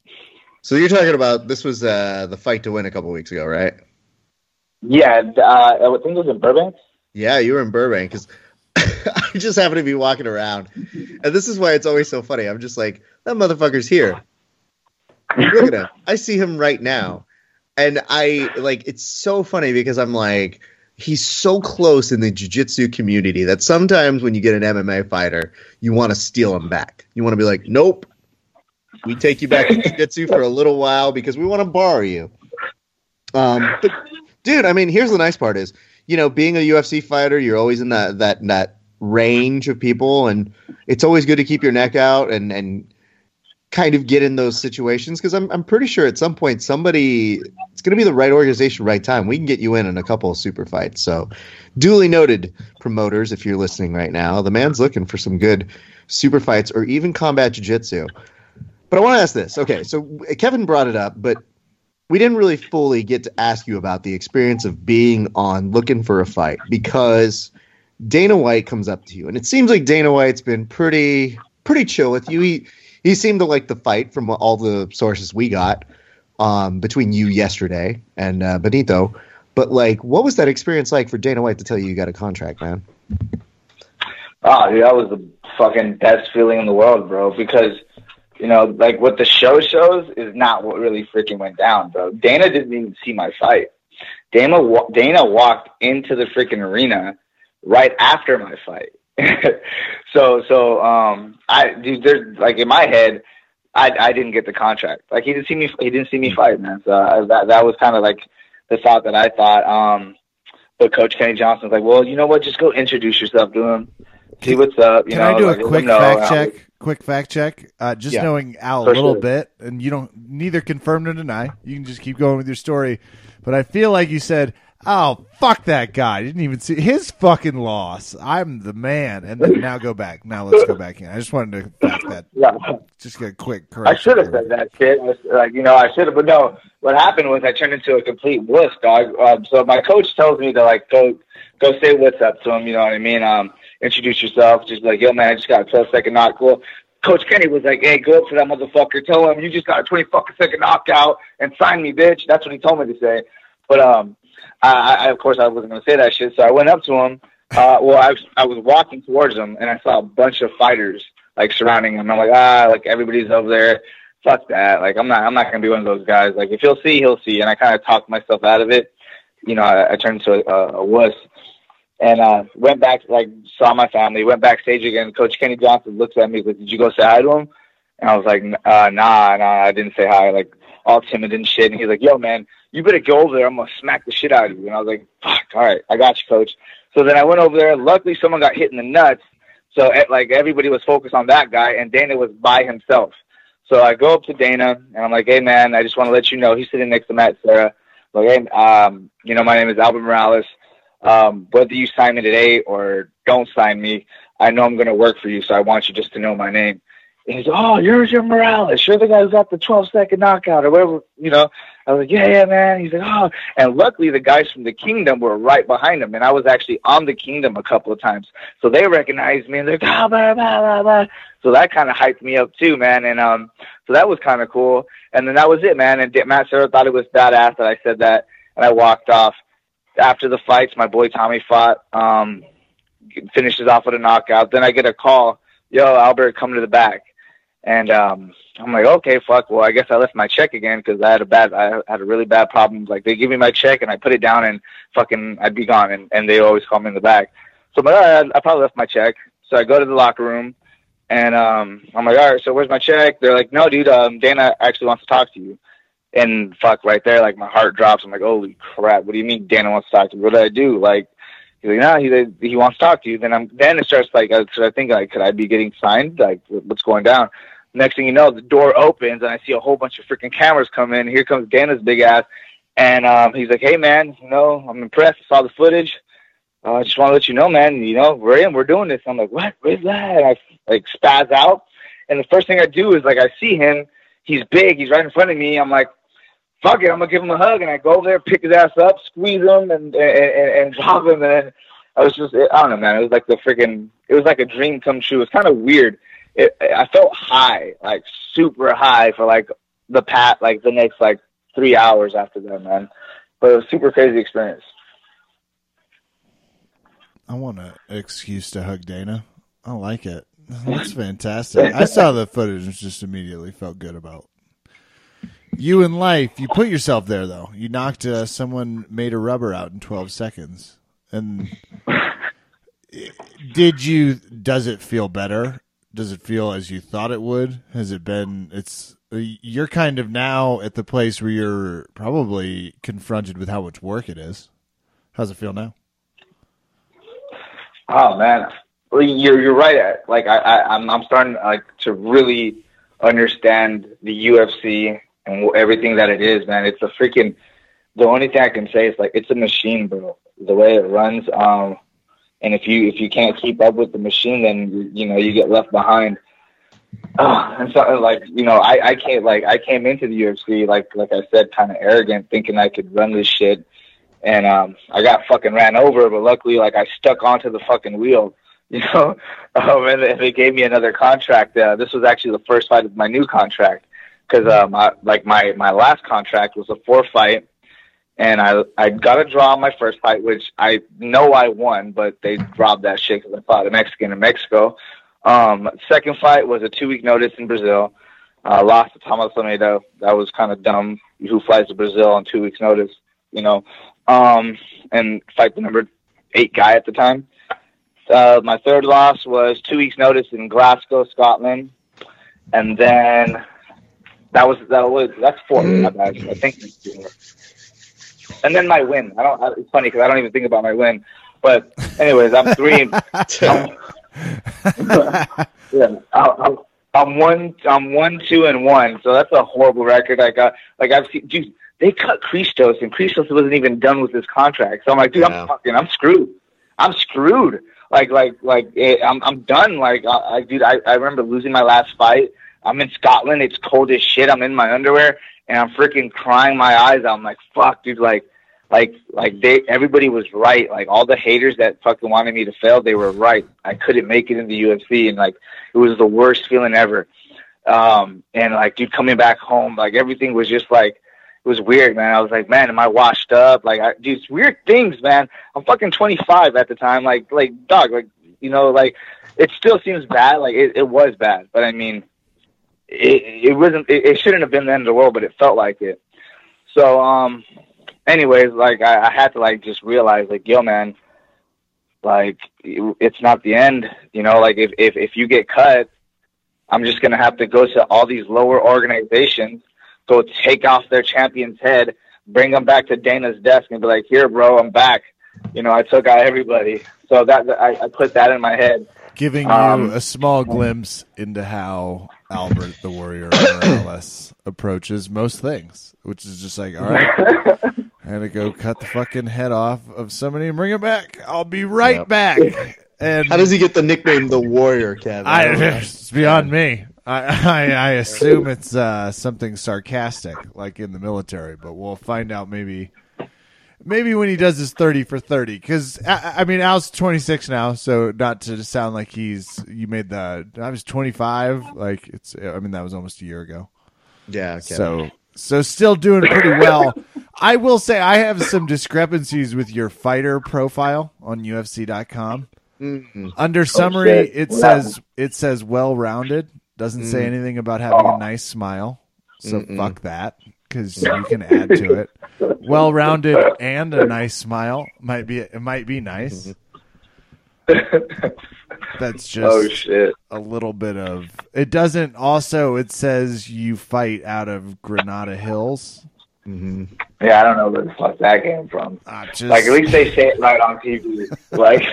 So you're talking about this was uh, the fight to win a couple weeks ago, right? Yeah, uh, I think it was in Burbank. Yeah, you were in Burbank because I just happened to be walking around, and this is why it's always so funny. I'm just like, that motherfucker's here. Look at him. I see him right now, and I like. It's so funny because I'm like, he's so close in the jiu-jitsu community that sometimes when you get an MMA fighter, you want to steal him back. You want to be like, nope, we take you back to jiu-jitsu for a little while because we want to borrow you. Um, but dude, I mean, here's the nice part is, you know, being a UFC fighter, you're always in that that that range of people, and it's always good to keep your neck out and and kind of get in those situations because I'm I'm pretty sure at some point somebody it's going to be the right organization, right time. We can get you in in a couple of super fights. So, duly noted, promoters, if you're listening right now, the man's looking for some good super fights or even combat jiu-jitsu. But I want to ask this. Okay, so Kevin brought it up, but we didn't really fully get to ask you about the experience of being on looking for a fight because Dana White comes up to you, and it seems like Dana White's been pretty pretty chill with you. He he seemed to like the fight from all the sources we got um, between you yesterday and uh, Benito. But like, what was that experience like for Dana White to tell you you got a contract, man? Oh, that was the fucking best feeling in the world, bro. Because you know, like what the show shows is not what really freaking went down, bro. Dana didn't even see my fight. Dana Dana walked into the freaking arena right after my fight. so so um I dude there's like in my head I I didn't get the contract. Like he didn't see me he didn't see me fight, man. So uh, that that was kind of like the thought that I thought um but coach Kenny Johnson's like, "Well, you know what? Just go introduce yourself to him. See what's up." You Can know, I do like, a quick fact check? Quick fact check. Uh, just Yeah. knowing Al a little sure. bit, and you don't neither confirm nor deny. You can just keep going with your story. But I feel like you said, "Oh, fuck that guy." Didn't even see his fucking loss. I'm the man. And then now go back. Now let's go back in. I just wanted to fact that. Yeah. Just get a quick I should have said that shit. I was- Like, you know, I should have, but no. What happened was I turned into a complete wuss, dog. Um, so my coach tells me to like go, go say what's up to him. You know what I mean? Um, introduce yourself. Just be like, yo, man, I just got a 12 second knock. Cool. Coach Kenny was like, hey, go up to that motherfucker. Tell him you just got a 20 fucking second knockout and sign me, bitch. That's what he told me to say. But um, I, I of course I wasn't gonna say that shit. So I went up to him. Uh, well, I was I was walking towards him and I saw a bunch of fighters like surrounding him. I'm like, ah, like everybody's over there. Fuck that. Like I'm not I'm not gonna be one of those guys. Like if he'll see, he'll see. And I kind of talked myself out of it. You know, I, I turned into a, a wuss and uh, went back. Like saw my family. Went backstage again. Coach Kenny Johnson looks at me like, did you go say hi to him? And I was like, uh, nah, nah, I didn't say hi. Like all timid and shit. And he's like, yo, man, you better go over there. I'm gonna smack the shit out of you. And I was like, fuck, all right, I got you, coach. So then I went over there. Luckily, someone got hit in the nuts. So eh, like everybody was focused on that guy, and Dana was by himself. So I go up to Dana and I'm like, hey man, I just want to let you know he's sitting next to Matt Serra. Like, hey, um, you know, my name is Albert Morales. Um, whether you sign me today or don't sign me, I know I'm gonna work for you. So I want you just to know my name. And he's, oh, you're your Morales. You're the guy who got the 12 second knockout or whatever, you know. I was like, yeah, yeah, man. He's like, oh. And luckily, the guys from the Kingdom were right behind him. And I was actually on the Kingdom a couple of times. So they recognized me and they're like, oh, blah, blah, blah, blah. So that kind of hyped me up too, man. And um, so that was kind of cool. And then that was it, man. And Matt Serra thought it was badass that I said that. And I walked off. After the fights, my boy Tommy fought, um, finishes off with a knockout. Then I get a call, yo, Albert, come to the back. And um, I'm like, okay, fuck. Well, I guess I left my check again because I had a bad, I had a really bad problem. Like they give me my check and I put it down and fucking I'd be gone. And, and they always call me in the back. So I'm like, I probably left my check. So I go to the locker room and um, I'm like, all right, so where's my check? They're like, no, dude, um, Dana actually wants to talk to you. And fuck, right there, like my heart drops. I'm like, holy crap! What do you mean Dana wants to talk to me? What did I do? Like, he's like, no, he he wants to talk to you. Then I'm then it starts like, I, I think like, could I be getting signed? Like, what's going down? Next thing you know, the door opens and I see a whole bunch of freaking cameras come in. Here comes Dana's big ass, and um, he's like, hey man, you know, I'm impressed. I saw the footage. Uh, I just want to let you know, man. You know, we're in. We're doing this. I'm like, what? Where's that? And I like spaz out, and the first thing I do is like I see him. He's big. He's right in front of me. I'm like, fuck it, I'm gonna give him a hug, and I go over there, pick his ass up, squeeze him, and and, and, and drop him, and I was just, I don't know, man. It was like the freaking, it was like a dream come true. It's kind of weird. It, I felt high, like super high for like the pat, like the next like three hours after that, man. But it was a super crazy experience. I want an excuse to hug Dana. I like it. That's fantastic. I saw the footage and just immediately felt good about you in life. You put yourself there, though. You knocked uh, someone made a rubber out in 12 seconds. And did you, does it feel better? Does it feel as you thought it would? Has it been, it's, you're kind of now at the place where you're probably confronted with how much work it is. How's it feel now? Oh man, you're you're right. Like I, I I'm I'm starting like to really understand the UFC and everything that it is, man. It's a freaking. The only thing I can say is like it's a machine, bro. The way it runs, um, and if you if you can't keep up with the machine, then you, know you get left behind. Uh, and so like you know I I can't like I came into the UFC like like I said kind of arrogant, thinking I could run this shit, and um I got fucking ran over, but luckily like I stuck onto the fucking wheel you know, um, and, and they gave me another contract. Uh, this was actually the first fight of my new contract because um, I, like my my last contract was a four fight, and I I got a draw on my first fight, which I know I won, but they dropped that shit because I fought a Mexican in Mexico. Um, second fight was a two week notice in Brazil. Uh, lost to Thomas Almeida. That was kind of dumb. Who flies to Brazil on two weeks notice? You know, um, and fight the number eight guy at the time. Uh, my third loss was two weeks' notice in Glasgow, Scotland, and then that was that was that's four. Mm. I think. And then my win. I don't. It's funny because I don't even think about my win. But anyways, I'm three. I'm, yeah, I'm, I'm one. I'm one, two, and one. So that's a horrible record. I got like I've seen. Dude, they cut Christos, and Christos wasn't even done with his contract. So I'm like, dude, yeah. I'm fucking. I'm screwed. I'm screwed like like like it, I'm I'm done. Like I, I dude, I I remember losing my last fight. I'm in Scotland. It's cold as shit. I'm in my underwear and I'm freaking crying my eyes out. I'm like, fuck, dude. Like like like they everybody was right. Like all the haters that fucking wanted me to fail, they were right. I couldn't make it in the UFC, and like it was the worst feeling ever. Um, and like dude, coming back home, like everything was just like it was weird, man. I was like, man, am I washed up? Like, I, dude, weird things, man. I'm fucking 25 at the time. Like, like, dog, like, you know, like, it still seems bad. Like, it, it was bad, but I mean, it, it wasn't. It, it shouldn't have been the end of the world, but it felt like it. So, um, anyways, like, I, I had to like just realize, like, yo, man, like, it's not the end. You know, like, if if if you get cut, I'm just gonna have to go to all these lower organizations go take off their champion's head, bring them back to Dana's desk, and be like, "Here, bro, I'm back." You know, I took out everybody. So that I, I put that in my head, giving um, you a small glimpse into how Albert the Warrior Morales approaches most things, which is just like, all right. I gotta go cut the fucking head off of somebody and bring it back. I'll be right yep. back. And how does he get the nickname the Warrior, Kevin? I, it's beyond me. I, I, I assume it's uh, something sarcastic, like in the military, but we'll find out maybe maybe when he does his 30 for 30 because I, I, mean al's 26 now so not to sound like he's you made the i was 25 like it's i mean that was almost a year ago yeah okay. so so still doing pretty well i will say i have some discrepancies with your fighter profile on ufc.com mm-hmm. under oh, summary oh, it says it says well rounded doesn't mm. say anything about having a nice smile. So Mm-mm. fuck that because you can add to it. Well rounded and a nice smile might be it might be nice. That's just oh, shit. a little bit of it doesn't also it says you fight out of Granada Hills. Mm-hmm. Yeah, I don't know where the fuck that came from. Just... Like at least they say it right on TV. like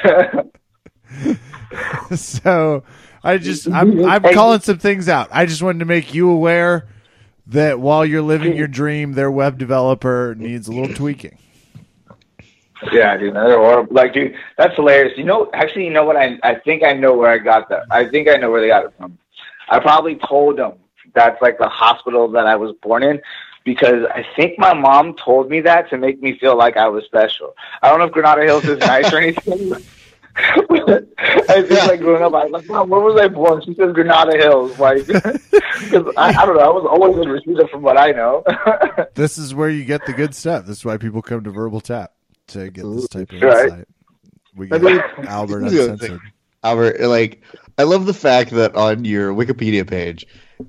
so I just I'm I'm calling some things out. I just wanted to make you aware that while you're living your dream, their web developer needs a little tweaking. Yeah, dude, they're horrible. Like, dude, that's hilarious. You know, actually, you know what? I I think I know where I got that. I think I know where they got it from. I probably told them that's like the hospital that I was born in because I think my mom told me that to make me feel like I was special. I don't know if Granada Hills is nice or anything. I think like growing up, I was like, Mom, where was I born? She says Granada Hills. Like, because I, I, don't know, I was always in Reseda from what I know. this is where you get the good stuff. This is why people come to Verbal Tap to get this type of right. insight. We get I mean, Albert uncensored. Albert, like, I love the fact that on your Wikipedia page,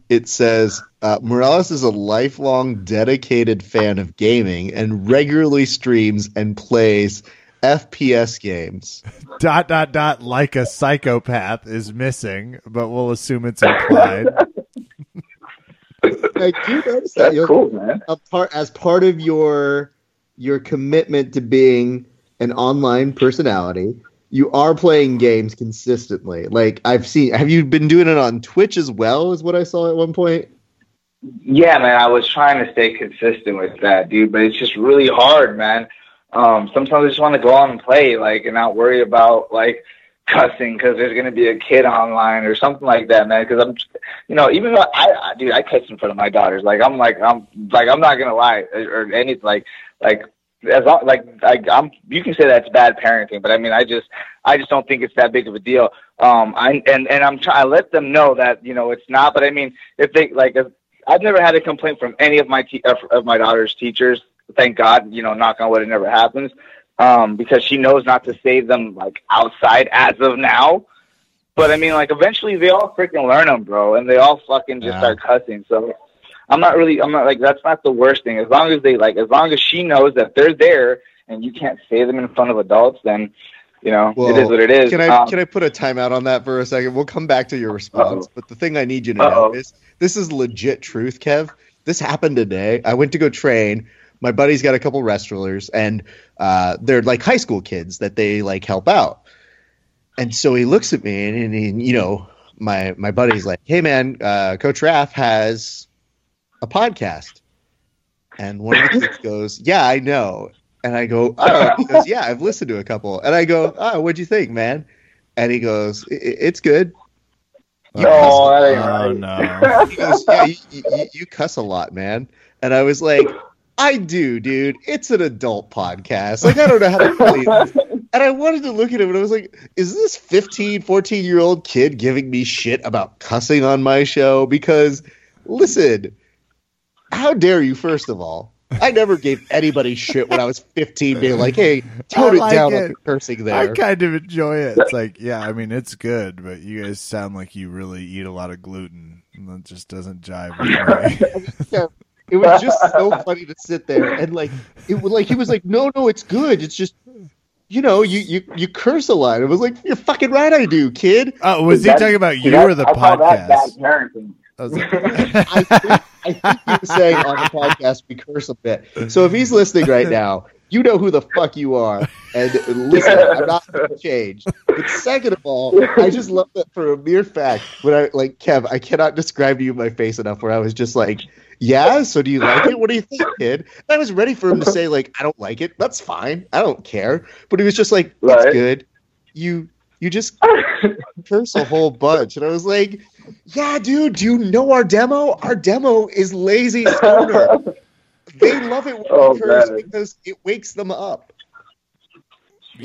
it says uh, Morales is a lifelong dedicated fan of gaming and regularly streams and plays FPS games. Dot dot dot like a psychopath is missing, but we'll assume it's implied. I do notice that That's cool, man. A part as part of your your commitment to being an online personality, you are playing games consistently. Like I've seen. Have you been doing it on Twitch as well? Is what I saw at one point. Yeah, man. I was trying to stay consistent with that, dude, but it's just really hard, man. Um, sometimes I just want to go out and play, like, and not worry about like cussing because there's gonna be a kid online or something like that, man. Because I'm, you know, even though I, I, dude, I cuss in front of my daughters. Like, I'm like, I'm like, I'm not gonna lie or, or anything. Like, like as long like I, I'm, you can say that's bad parenting, but I mean, I just, I just don't think it's that big of a deal. Um, I and and I'm trying. I let them know that you know it's not. But I mean, if they like, if, I've never had a complaint from any of my te- of my daughter's teachers. Thank God, you know, knock on wood, it never happens. Um, because she knows not to save them like outside as of now. But I mean, like eventually they all freaking learn them, bro, and they all fucking just yeah. start cussing. So I'm not really, I'm not like that's not the worst thing. As long as they like, as long as she knows that they're there and you can't say them in front of adults, then you know well, it is what it is. Can I um, can I put a timeout on that for a second? We'll come back to your response, uh-oh. but the thing I need you to uh-oh. know is this is legit truth, Kev. This happened today. I went to go train. My buddy's got a couple wrestlers, and uh, they're like high school kids that they like help out. And so he looks at me, and, and he, you know, my my buddy's like, "Hey, man, uh, Coach Raph has a podcast." And one of the kids goes, "Yeah, I know." And I go, "Oh," he goes, "Yeah, I've listened to a couple." And I go, "Oh, what'd you think, man?" And he goes, "It's good." You oh, that ain't oh, right. Oh, no. He goes, "Yeah, you, you, you cuss a lot, man." And I was like, "I do, dude. It's an adult podcast. Like, I don't know how to tell you." And I wanted to look at him and I was like, is this 15, 14 year old kid giving me shit about cussing on my show? Because, listen, how dare you, first of all? I never gave anybody shit when I was 15, being like, "Hey, tone like it down it. on the cursing there." I kind of enjoy it. It's like, yeah, I mean, it's good, but you guys sound like you really eat a lot of gluten, and that just doesn't jive with me. it was just so funny to sit there and like, it was like he was like, "No, no, it's good. It's just." You know, you, you, you curse a lot. It was like, you're fucking right, I do, kid. Oh, was he talking about you or the podcast? I, I, think, I think he was saying on the podcast we curse a bit. So if he's listening right now, you know who the fuck you are. And listen, I'm not going to change. But second of all, I just love that for a mere fact. When I like Kev, I cannot describe to you my face enough. Where I was just like, "Yeah, so do you like it? What do you think, kid?" And I was ready for him to say like, "I don't like it. That's fine. I don't care." But he was just like, "That's right. good. You you just curse a whole bunch," and I was like, yeah, dude, do you know our demo? Our demo is lazy stoner. they love it when oh, curse man. because it wakes them up.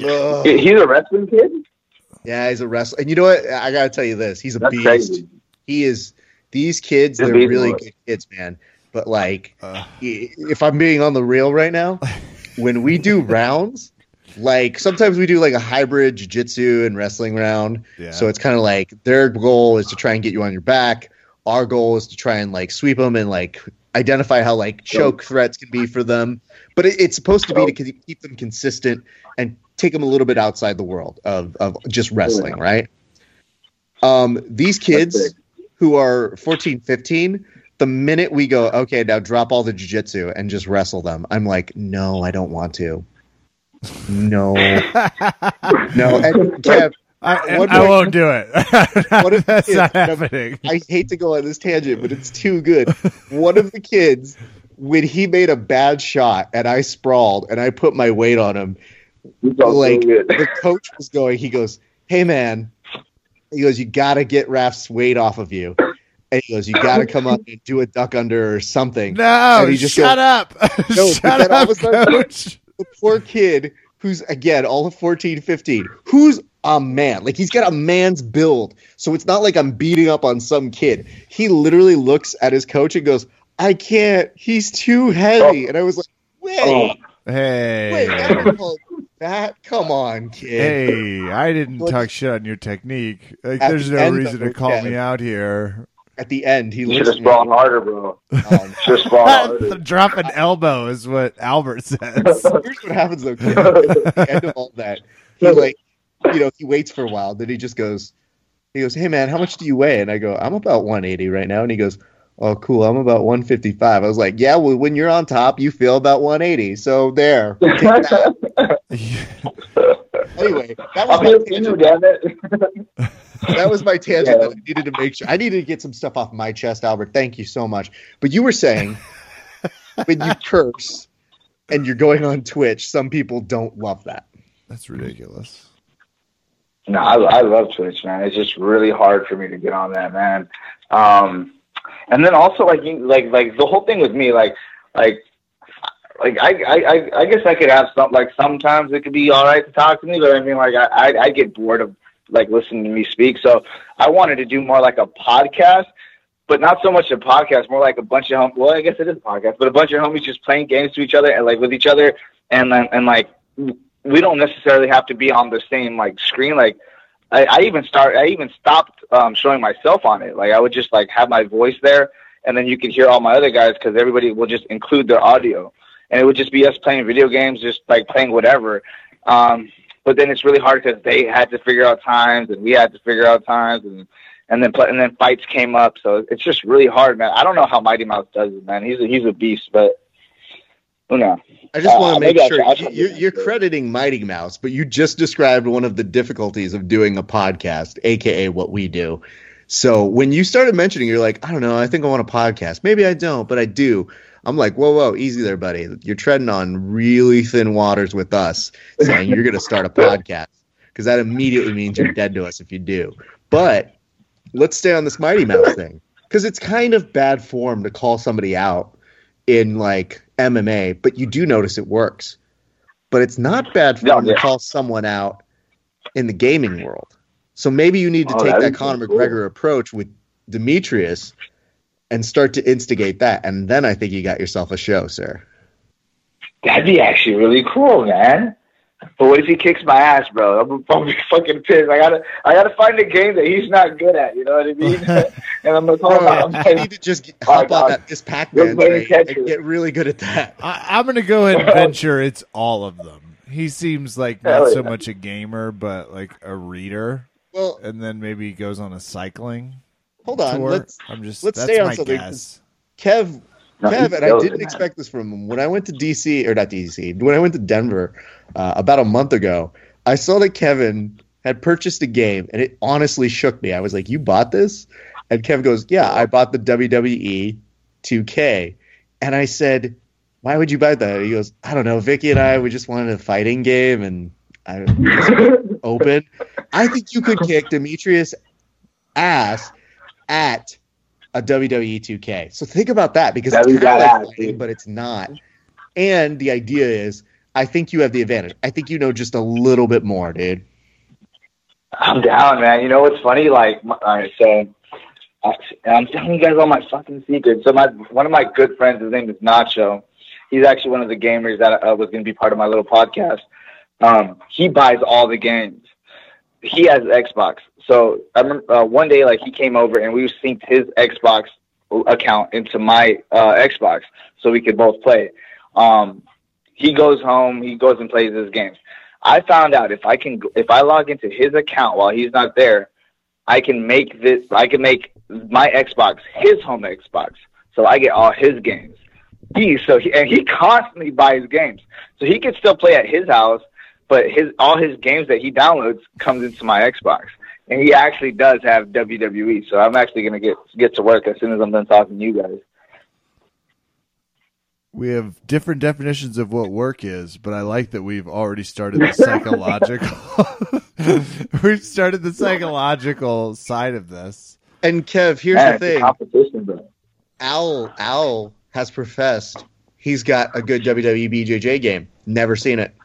Ugh. He's a wrestling kid. Yeah, he's a wrestler. And you know what? I gotta tell you this: he's a That's beast. Crazy. He is. These kids, they're really good kids, man. But like, uh. if I'm being on the real right now, when we do rounds, like sometimes we do like a hybrid jiu-jitsu and wrestling round. Yeah. so it's kind of like their goal is to try and get you on your back. Our goal is to try and like sweep them and like identify how like choke threats can be for them. But it, it's supposed to be to keep them consistent and take them a little bit outside the world of, of just wrestling right? Um these kids who are 14 15 the minute we go okay now drop all the jiu-jitsu and just wrestle them i'm like no i don't want to no, no. And Kev, I, I won't do it. what if That's kids, not happening. I hate to go on this tangent, but it's too good. One of the kids, when he made a bad shot and I sprawled and I put my weight on him, like the coach was going, he goes, "Hey man," he goes, "You got to get Raph's weight off of you." And he goes, "You got to come up and do a duck under or something." No, and he just shut goes, up! No, shut up, coach the poor kid who's again all of 14, 15, who's a man. Like he's got a man's build. So it's not like I'm beating up on some kid. He literally looks at his coach and goes, I can't. He's too heavy. Oh. And I was like, wait. Oh. Hey. Wait, that? Come on, kid. Hey, I didn't talk shit on your technique. Like, there's no reason to call me out here at the end, he should have spawned harder, bro. Um, should have harder. Drop an elbow is what Albert says. Here's what happens though. Kid. At the end of all that, he like, you know, he waits for a while. Then he just goes, he goes, "Hey man, how much do you weigh?" And I go, "I'm about 180 right now." And he goes, "Oh, cool. I'm about 155." I was like, "Yeah, well, when you're on top, you feel about 180. So there." anyway, that was my tangent. damn that was my tangent yeah. that I needed to make sure. I needed to get some stuff off my chest, Albert. Thank you so much. But you were saying when you curse and you're going on Twitch, some people don't love that. That's ridiculous. No, I, I love Twitch, man. It's just really hard for me to get on that, man. Um, and then also like you, like like the whole thing with me, like like like I, I I guess I could have some like sometimes it could be all right to talk to me, but I mean like I I, I get bored of like listening to me speak, so I wanted to do more like a podcast, but not so much a podcast, more like a bunch of hom- well I guess it is a podcast, but a bunch of homies just playing games to each other and like with each other, and then and like we don't necessarily have to be on the same like screen like I, I even start. I even stopped um, showing myself on it. Like I would just like have my voice there, and then you could hear all my other guys because everybody will just include their audio, and it would just be us playing video games, just like playing whatever. Um, but then it's really hard because they had to figure out times, and we had to figure out times, and and then and then fights came up. So it's just really hard, man. I don't know how Mighty Mouse does it, man. He's a, he's a beast, but who knows? I just uh, want to make sure you're, you're crediting Mighty Mouse, but you just described one of the difficulties of doing a podcast, aka what we do. So when you started mentioning, you're like, I don't know, I think I want a podcast. Maybe I don't, but I do. I'm like, whoa, whoa, easy there, buddy. You're treading on really thin waters with us, saying you're going to start a podcast because that immediately means you're dead to us if you do. But let's stay on this Mighty Mouse thing because it's kind of bad form to call somebody out in like MMA, but you do notice it works. But it's not bad for yeah, to call someone out in the gaming world. So maybe you need to oh, take that, that Conor cool. McGregor approach with Demetrious and start to instigate that. And then I think you got yourself a show, sir. That'd be actually really cool, man. But what if he kicks my ass, bro? I'm gonna be fucking pissed. I gotta, I gotta find a game that he's not good at. You know what I mean? and I'm gonna call him. I need to just hop on that this Pac-Man and get really good at that. I, am gonna go ahead and venture it's all of them. He seems like not yeah. so much a gamer, but like a reader. Well, and then maybe he goes on a cycling. Hold on, tour. let's I'm just let's stay on something. Guess. Kev no, Kevin, I didn't expect this from him. When I went to DC, or not DC, when I went to Denver uh, about a month ago, I saw that Kevin had purchased a game, and it honestly shook me. I was like, "You bought this?" And Kevin goes, "Yeah, I bought the WWE 2K." And I said, "Why would you buy that?" He goes, "I don't know. Vicky and I, we just wanted a fighting game, and I open. I think you could kick Demetrious ass at a WWE 2K. So think about that because it's kind of like but it's not. And the idea is, I think you have the advantage. I think you know just a little bit more, dude. I'm down, man. You know what's funny? Like, all right, so I'm telling you guys all my fucking secrets. So my one of my good friends, his name is Nacho. He's actually one of the gamers that uh, was going to be part of my little podcast. Um, he buys all the games. He has Xbox. So I remember uh, one day, like he came over and we synced his Xbox account into my uh, Xbox so we could both play. Um, he goes home, he goes and plays his games. I found out if I can, if I log into his account while he's not there, I can make this, I can make my Xbox his home Xbox, so I get all his games. He so he, and he constantly buys games, so he can still play at his house, but his all his games that he downloads comes into my Xbox and he actually does have WWE. So I'm actually going to get get to work as soon as I'm done talking to you guys. We have different definitions of what work is, but I like that we've already started the psychological. we've started the psychological side of this. And Kev, here's Man, the thing: competition, bro. Al Al has professed he's got a good WWE BJJ game. Never seen it.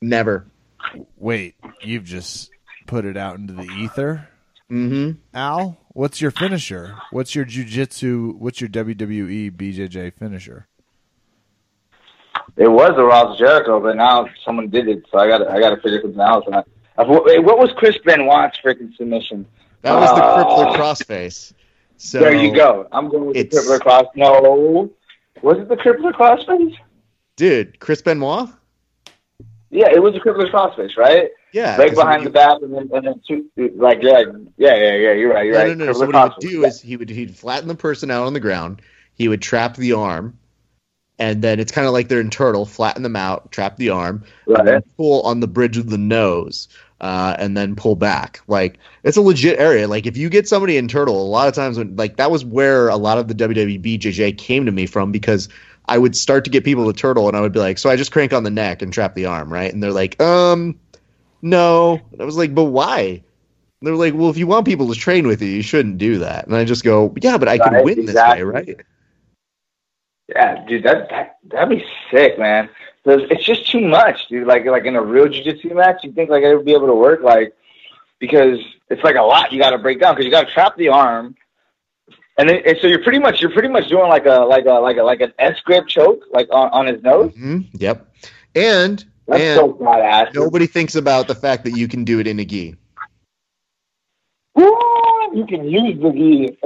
Never. Wait, you've just put it out into the ether. Mm-hmm. Al, what's your finisher? What's your jujitsu? What's your WWE BJJ finisher? It was a Ross Jericho, but now someone did it, so I got I got to figure something else. And I, what was Chris Benoit's freaking submission? That was the uh, crippler crossface. So there you go. I'm going with the crippler cross. No, was it the crippler crossface? Dude, Chris Benoit. Yeah, it was a crippler crossface, right? Yeah, leg behind the back, and then and then two, like yeah, yeah, yeah, yeah. You're right. You're no, right. No, no. So what he would do is he would he'd flatten the person out on the ground. He would trap the arm, and then it's kind of like they're in turtle, flatten them out, trap the arm, right. pull on the bridge of the nose, uh, and then pull back. Like it's a legit area. Like if you get somebody in turtle, a lot of times when like that was where a lot of the WWE BJJ came to me from because I would start to get people to turtle, and I would be like, so I just crank on the neck and trap the arm, right? And they're like, um, no. And I was like, but why? they're like, well, if you want people to train with you, you shouldn't do that. And I just go, yeah, but I right, can win exactly. this way, right? Yeah, dude, that that that'd be sick, man. It's just too much, dude. Like like in a real jiu-jitsu match, you think like I would be able to work like because it's like a lot you got to break down because you got to trap the arm, and, then, and so you're pretty much you're pretty much doing like a like a like a like an S grip choke like on, on his nose. Mm-hmm. Yep, and That's and so nobody thinks about the fact that you can do it in a gi you can use the gi.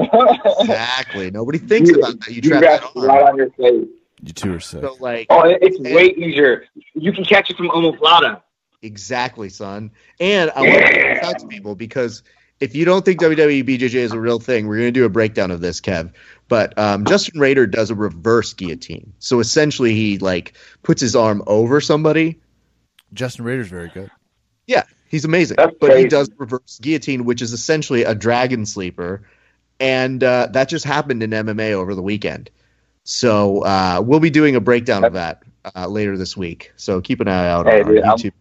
exactly. Nobody thinks you, about that. You, trap that on. right on your face. You two are sick. So like, oh, it's and, way easier. You can catch it from omoplata. Exactly, son. And I want to point out to people because if you don't think WWE BJJ is a real thing, we're going to do a breakdown of this, Kev. But um, Justin Rader does a reverse guillotine. So essentially, he like puts his arm over somebody. Justin Rader's very good. Yeah, He's amazing, That's but crazy. he does reverse guillotine, which is essentially a dragon sleeper, and uh, that just happened in MMA over the weekend. So uh, we'll be doing a breakdown of that uh, later this week. So keep an eye out hey, on, dude, YouTube.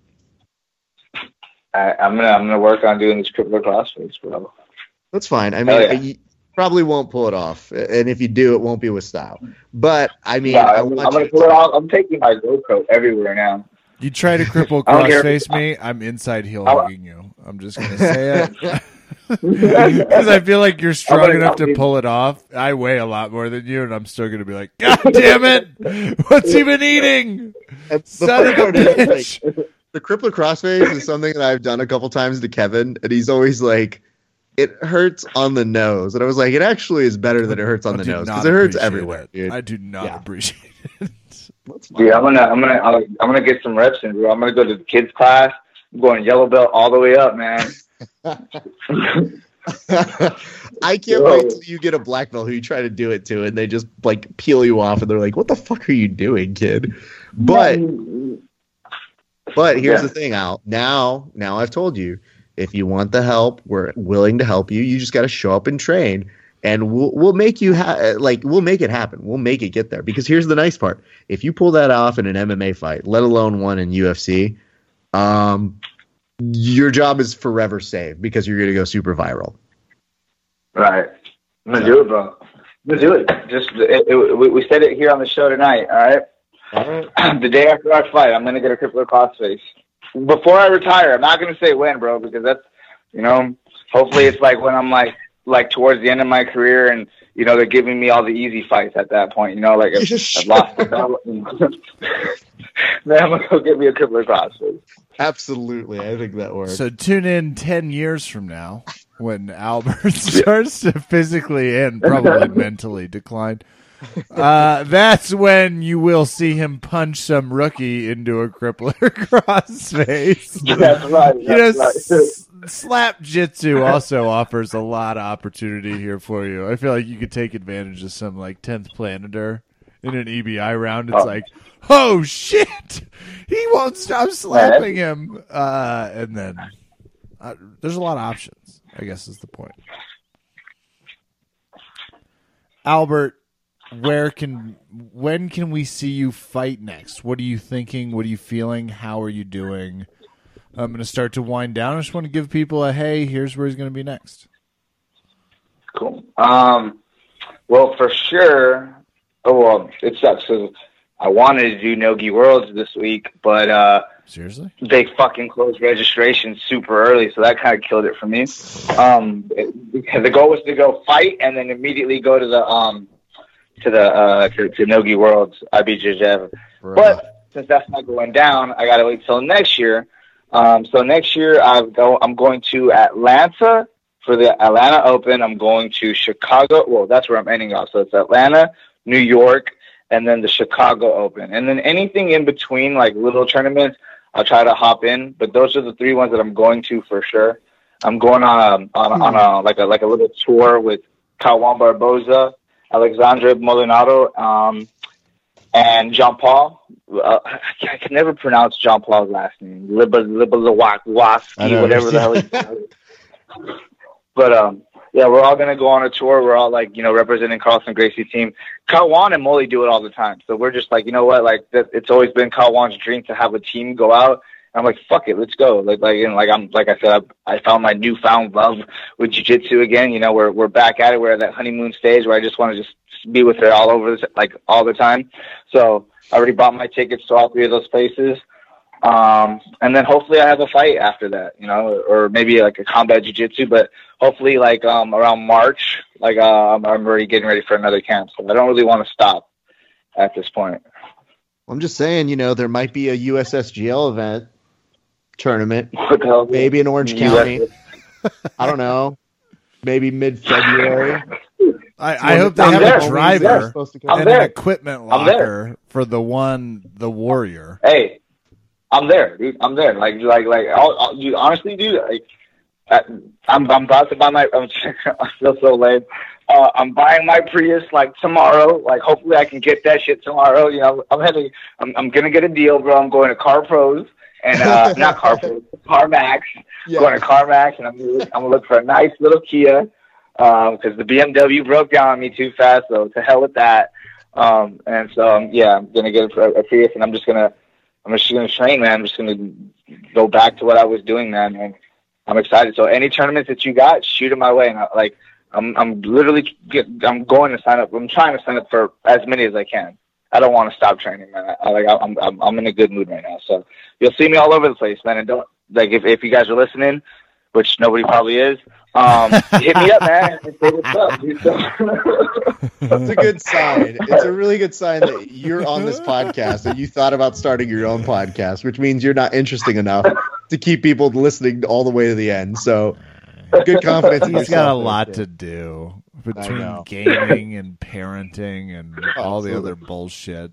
I'm, I, am gonna I'm gonna work on doing this crippler crossface, bro. That's fine. I mean, yeah. you probably won't pull it off, and if you do, it won't be with style. But I mean, I am gonna pull it off. I'm taking my GoPro everywhere now. You try to cripple crossface me, I'm inside heel hugging you. I'm just gonna say it. Because I feel like you're strong enough to pull it off. I weigh a lot more than you, and I'm still gonna be like, God damn it! What's he been eating? Son of a bitch. the cripple crossface is something that I've done a couple times to Kevin, and he's always like, "It hurts on the nose," and I was like, "It actually is better than it hurts on I the nose because it hurts everywhere." I do not yeah. appreciate it. Yeah, I'm gonna, I'm gonna, I'm gonna get some reps in, bro. I'm gonna go to the kids class. I'm going yellow belt all the way up, man. I can't wait till you get a black belt who you try to do it to, and they just like peel you off, and they're like, "What the fuck are you doing, kid?" But, but here's yeah. the thing, Al. Now, now I've told you, if you want the help, we're willing to help you. You just got to show up and train and we'll we'll make you ha- like we'll make it happen. We'll make it get there because here's the nice part: if you pull that off in an MMA fight, let alone one in UFC, um, your job is forever saved because you're gonna go super viral. Right, I'm gonna so. do it, bro. I'm gonna do it. Just it, it, we, we said it here on the show tonight. All right. All right. the day after our fight, I'm gonna get a crippler crossface. Before I retire, I'm not gonna say when, bro, because that's you know. Hopefully, it's like when I'm like like towards the end of my career and you know they're giving me all the easy fights at that point you know like I've, I've lost the belt then I'm gonna go get me a crippler crossface absolutely I think that works. So tune in 10 years from now when Albert starts to physically and probably mentally decline. Uh, that's when you will see him punch some rookie into a crippler crossface. That's right. That's you know, right slap jitsu also offers a lot of opportunity here for you. I feel like you could take advantage of some like tenth Planeter in an EBI round. It's oh. like, oh shit, he won't stop slapping him, uh, and then uh, there's a lot of options. I guess is the point. Albert, where can when can we see you fight next? What are you thinking? What are you feeling? How are you doing? I'm going to start to wind down. I just want to give people a hey, here's where he's going to be next. Cool. Um, well, for sure. Oh well, it sucks because I wanted to do Nogi Worlds this week, but uh, seriously, they fucking closed registration super early, so that kind of killed it for me. Um, it, the goal was to go fight and then immediately go to the um to the uh to, to Nogi Worlds IBJJF. But since that's not going down, I got to wait till next year. Um, so next year I go, I'm going to Atlanta for the Atlanta Open. I'm going to Chicago. Well, that's where I'm ending off. So it's Atlanta, New York, and then the Chicago Open. And then anything in between, like little tournaments, I'll try to hop in. But those are the three ones that I'm going to for sure. I'm going on a, on, a, on a like a like a little tour with Kawan Barboza, Alexandre Molinaro, um, and Jean Paul. Uh, I can never pronounce John Paul's last name. Liba Liba Libalawaski, whatever the hell. He, but um, yeah, we're all gonna go on a tour. We're all like, you know, representing Carlson Gracie team. Kawan and Molly do it all the time. So we're just like, you know what? Like, it's always been Kawan's dream to have a team go out. And I'm like, fuck it, let's go. Like, like, and like I'm, like I said, I, I found my newfound love with jiu-jitsu again. You know, we're we're back at it. We're at that honeymoon stage where I just want to just be with her all over, this, like all the time. So I already bought my tickets to all three of those places. Um, and then hopefully I have a fight after that, you know, or maybe like a combat jiu-jitsu, but hopefully like, um, around March, like, uh, I'm, I'm already getting ready for another camp. So I don't really want to stop at this point. I'm just saying, you know, there might be a USSGL event tournament, maybe in Orange County. I don't know, maybe mid February. I, I hope they I'm have there. a driver and an equipment locker for the one, the Warrior. Hey, I'm there, dude. I'm there. Like, like, like. I'll, I'll, dude, honestly, dude. Like, I'm, I'm about to buy my. I'm, I feel so lame. Uh, I'm buying my Prius like tomorrow. Like, hopefully, I can get that shit tomorrow. You know, I'm heading. I'm, I'm gonna get a deal, bro. I'm going to Car Pros and uh, not Car Pros, CarMax. Yeah. Going to CarMax, and I'm I'm gonna look for a nice little Kia because um, the BMW broke down on me too fast. So to hell with that. Um, and so um, yeah, I'm gonna get a, a Prius, and I'm just gonna I'm just gonna train, man. I'm just gonna go back to what I was doing, man. And I'm excited. So any tournaments that you got, shoot them my way. And I, like I'm I'm literally get, I'm going to sign up. I'm trying to sign up for as many as I can. I don't want to stop training, man. I, like I'm I'm I'm in a good mood right now. So you'll see me all over the place, man. And don't like if if you guys are listening, which nobody probably is. Um, hit me up, man, and say what's up. That's a good sign. It's a really good sign that you're on this podcast and you thought about starting your own podcast, which means you're not interesting enough to keep people listening all the way to the end. So, good confidence. He's got a lot to do between gaming and parenting and all the other bullshit.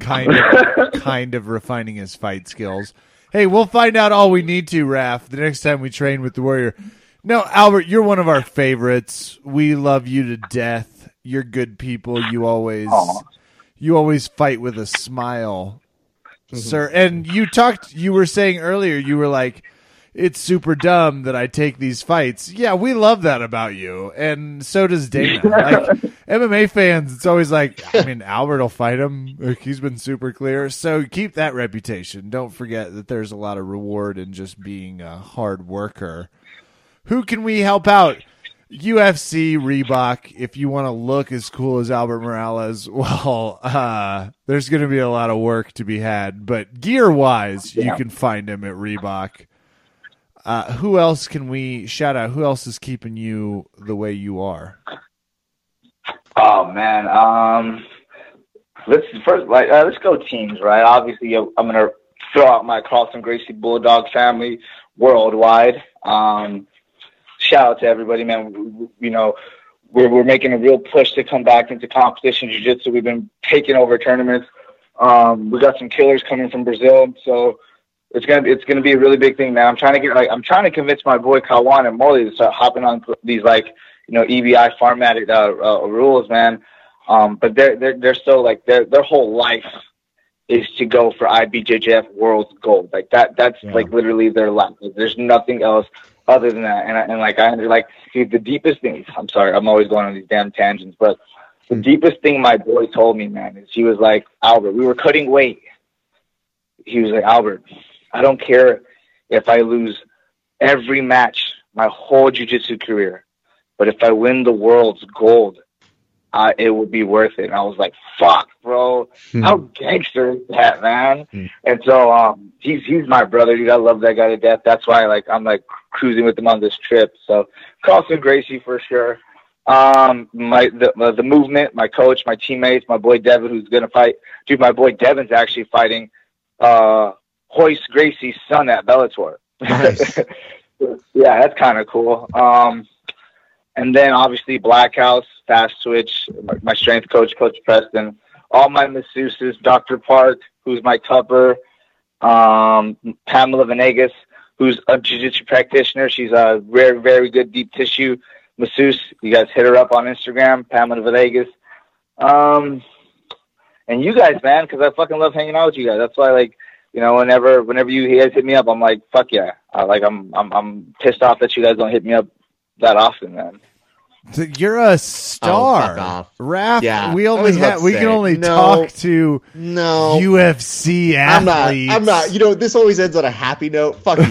Kind of, kind of refining his fight skills. Hey, we'll find out all we need to, Raph, the next time we train with the Warrior. No, Albert, you're one of our favorites. We love you to death. You're good people. You always Aww. you always fight with a smile. Mm-hmm. Sir, and you talked you were saying earlier you were like it's super dumb that I take these fights. Yeah, we love that about you, and so does Dana. like MMA fans, it's always like, I mean, Albert will fight him. Like, he's been super clear. So keep that reputation. Don't forget that there's a lot of reward in just being a hard worker who can we help out? UFC Reebok, if you want to look as cool as Albert Morales, well, uh, there's going to be a lot of work to be had. But gear wise, yeah. you can find him at Reebok. Uh, who else can we shout out? Who else is keeping you the way you are? Oh man, um, let's first like uh, let's go teams, right? Obviously, I'm gonna throw out my Carlson Gracie Bulldog family worldwide. Um, shout out to everybody, man. You know, we're we're making a real push to come back into competition jiu-jitsu. We've been taking over tournaments. Um, we got some killers coming from Brazil, so it's gonna it's gonna be a really big thing, man. I'm trying to get like I'm trying to convince my boy Kawan and Molly to start hopping on these like you know EBI formatted uh, uh, rules, man. Um, but they're they're they're still like their their whole life is to go for IBJJF World Gold. Like that that's yeah. like literally their life. Like, there's nothing else other than that. And, I, and like I under like see the deepest thing. I'm sorry, I'm always going on these damn tangents, but the deepest thing my boy told me, man, is he was like, Albert, we were cutting weight. He was like, Albert, I don't care if I lose every match my whole jiu-jitsu career, but if I win the world's gold, uh, it would be worth it. And I was like, fuck, bro, hmm. how gangster is that, man? Hmm. And so, um, he's, he's my brother, dude. I love that guy to death. That's why, like, I'm like cruising with him on this trip. So Carlson Gracie for sure. Um, my, the, uh, the movement, my coach, my teammates, my boy Devin, who's going to fight. Dude, my boy Devin's actually fighting, uh, Royce Gracie's son at Bellator. Nice. yeah, that's kind of cool. Um, and then obviously Black House, Fast Switch, my strength coach, Coach Preston, all my masseuses, Dr. Park, who's my tupper, um, Pamela Venegas, who's a jiu-jitsu practitioner. She's a very, very good deep tissue masseuse. You guys hit her up on Instagram, Pamela Venegas. Um, and you guys, man, because I fucking love hanging out with you guys. That's why, like, you know, whenever whenever you guys hit me up, I'm like, fuck yeah. I, like, I'm I'm I'm pissed off that you guys don't hit me up that often, man. You're a oh, star, oh, Raph. Yeah, we only have we can only no, talk to no UFC athletes. I'm not. I'm not. You know, this always ends on a happy note. Fuck you.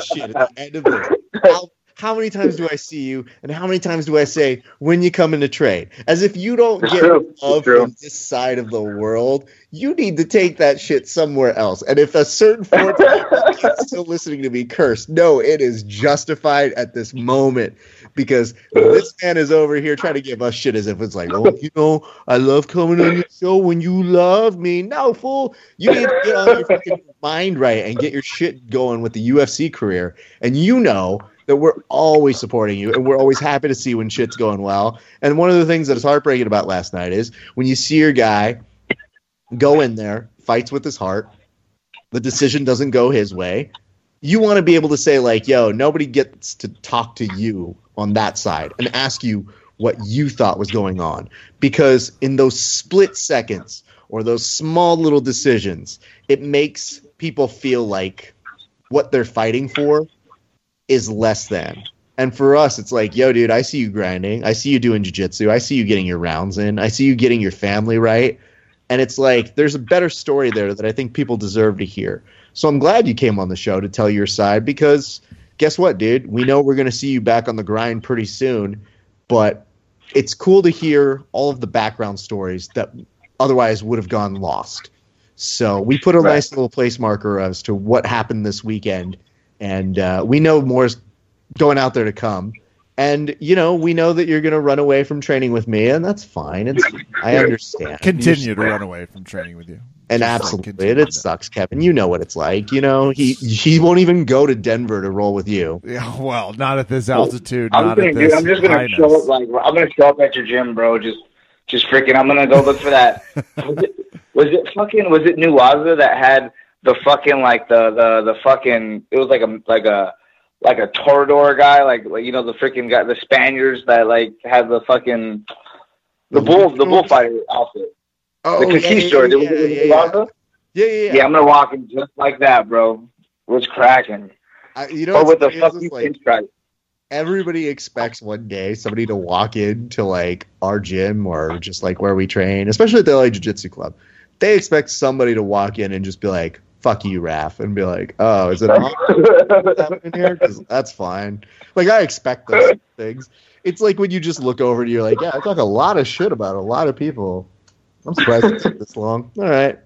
shit at the end of it how many times do I see you, and how many times do I say when you come into trade? As if you don't get love from this side of the world, you need to take that shit somewhere else. And if a certain four is still listening to me curse, no, it is justified at this moment because this man is over here trying to give us shit as if it's like, oh, you know, I love coming on your show when you love me. No, fool, you need to get on your fucking mind right and get your shit going with the UFC career. And you know that we're always supporting you and we're always happy to see when shit's going well. And one of the things that is heartbreaking about last night is when you see your guy go in there, fights with his heart, the decision doesn't go his way. You want to be able to say, like, yo, nobody gets to talk to you on that side and ask you what you thought was going on. Because in those split seconds or those small little decisions, it makes people feel like what they're fighting for is less than. And for us, it's like, yo, dude, I see you grinding. I see you doing jujitsu. I see you getting your rounds in. I see you getting your family right. And it's like, there's a better story there that I think people deserve to hear. So I'm glad you came on the show to tell your side because guess what, dude? We know we're going to see you back on the grind pretty soon. But it's cool to hear all of the background stories that otherwise would have gone lost. So we put a right. nice little place marker as to what happened this weekend and uh, we know more's going out there to come. And you know, we know that you're going to run away from training with me, and that's fine. It's I understand. Continue to run away from training with you. And Just absolutely, it, it sucks, Kevin. You know what it's like. You know, he he won't even go to Denver to roll with you. Yeah, well, not at this altitude. I'm, gonna, dude, I'm just gonna show up like I'm gonna show up at your gym, bro. Just just freaking. I'm gonna go look for that. was, it, was it fucking? Was it Nuwaza that had the fucking like the the the fucking it was like a like a like a toreador guy, like like you know the freaking guy, the Spaniards that like had the fucking the bull the bullfighter outfit. Oh, the conquistador. Yeah, yeah, yeah, yeah, yeah. Yeah, yeah. I'm gonna walk in just like that, bro. What's cracking? you know, or with the fucking like, Everybody expects one day somebody to walk into like our gym or just like where we train, especially at the LA Jiu Jitsu Club. They expect somebody to walk in and just be like, fuck you, Raph, and be like, oh, is it in here? Because that's fine. Like I expect those things. It's like when you just look over and you're like, yeah, I talk a lot of shit about a lot of people. I'm surprised it took this long. All right,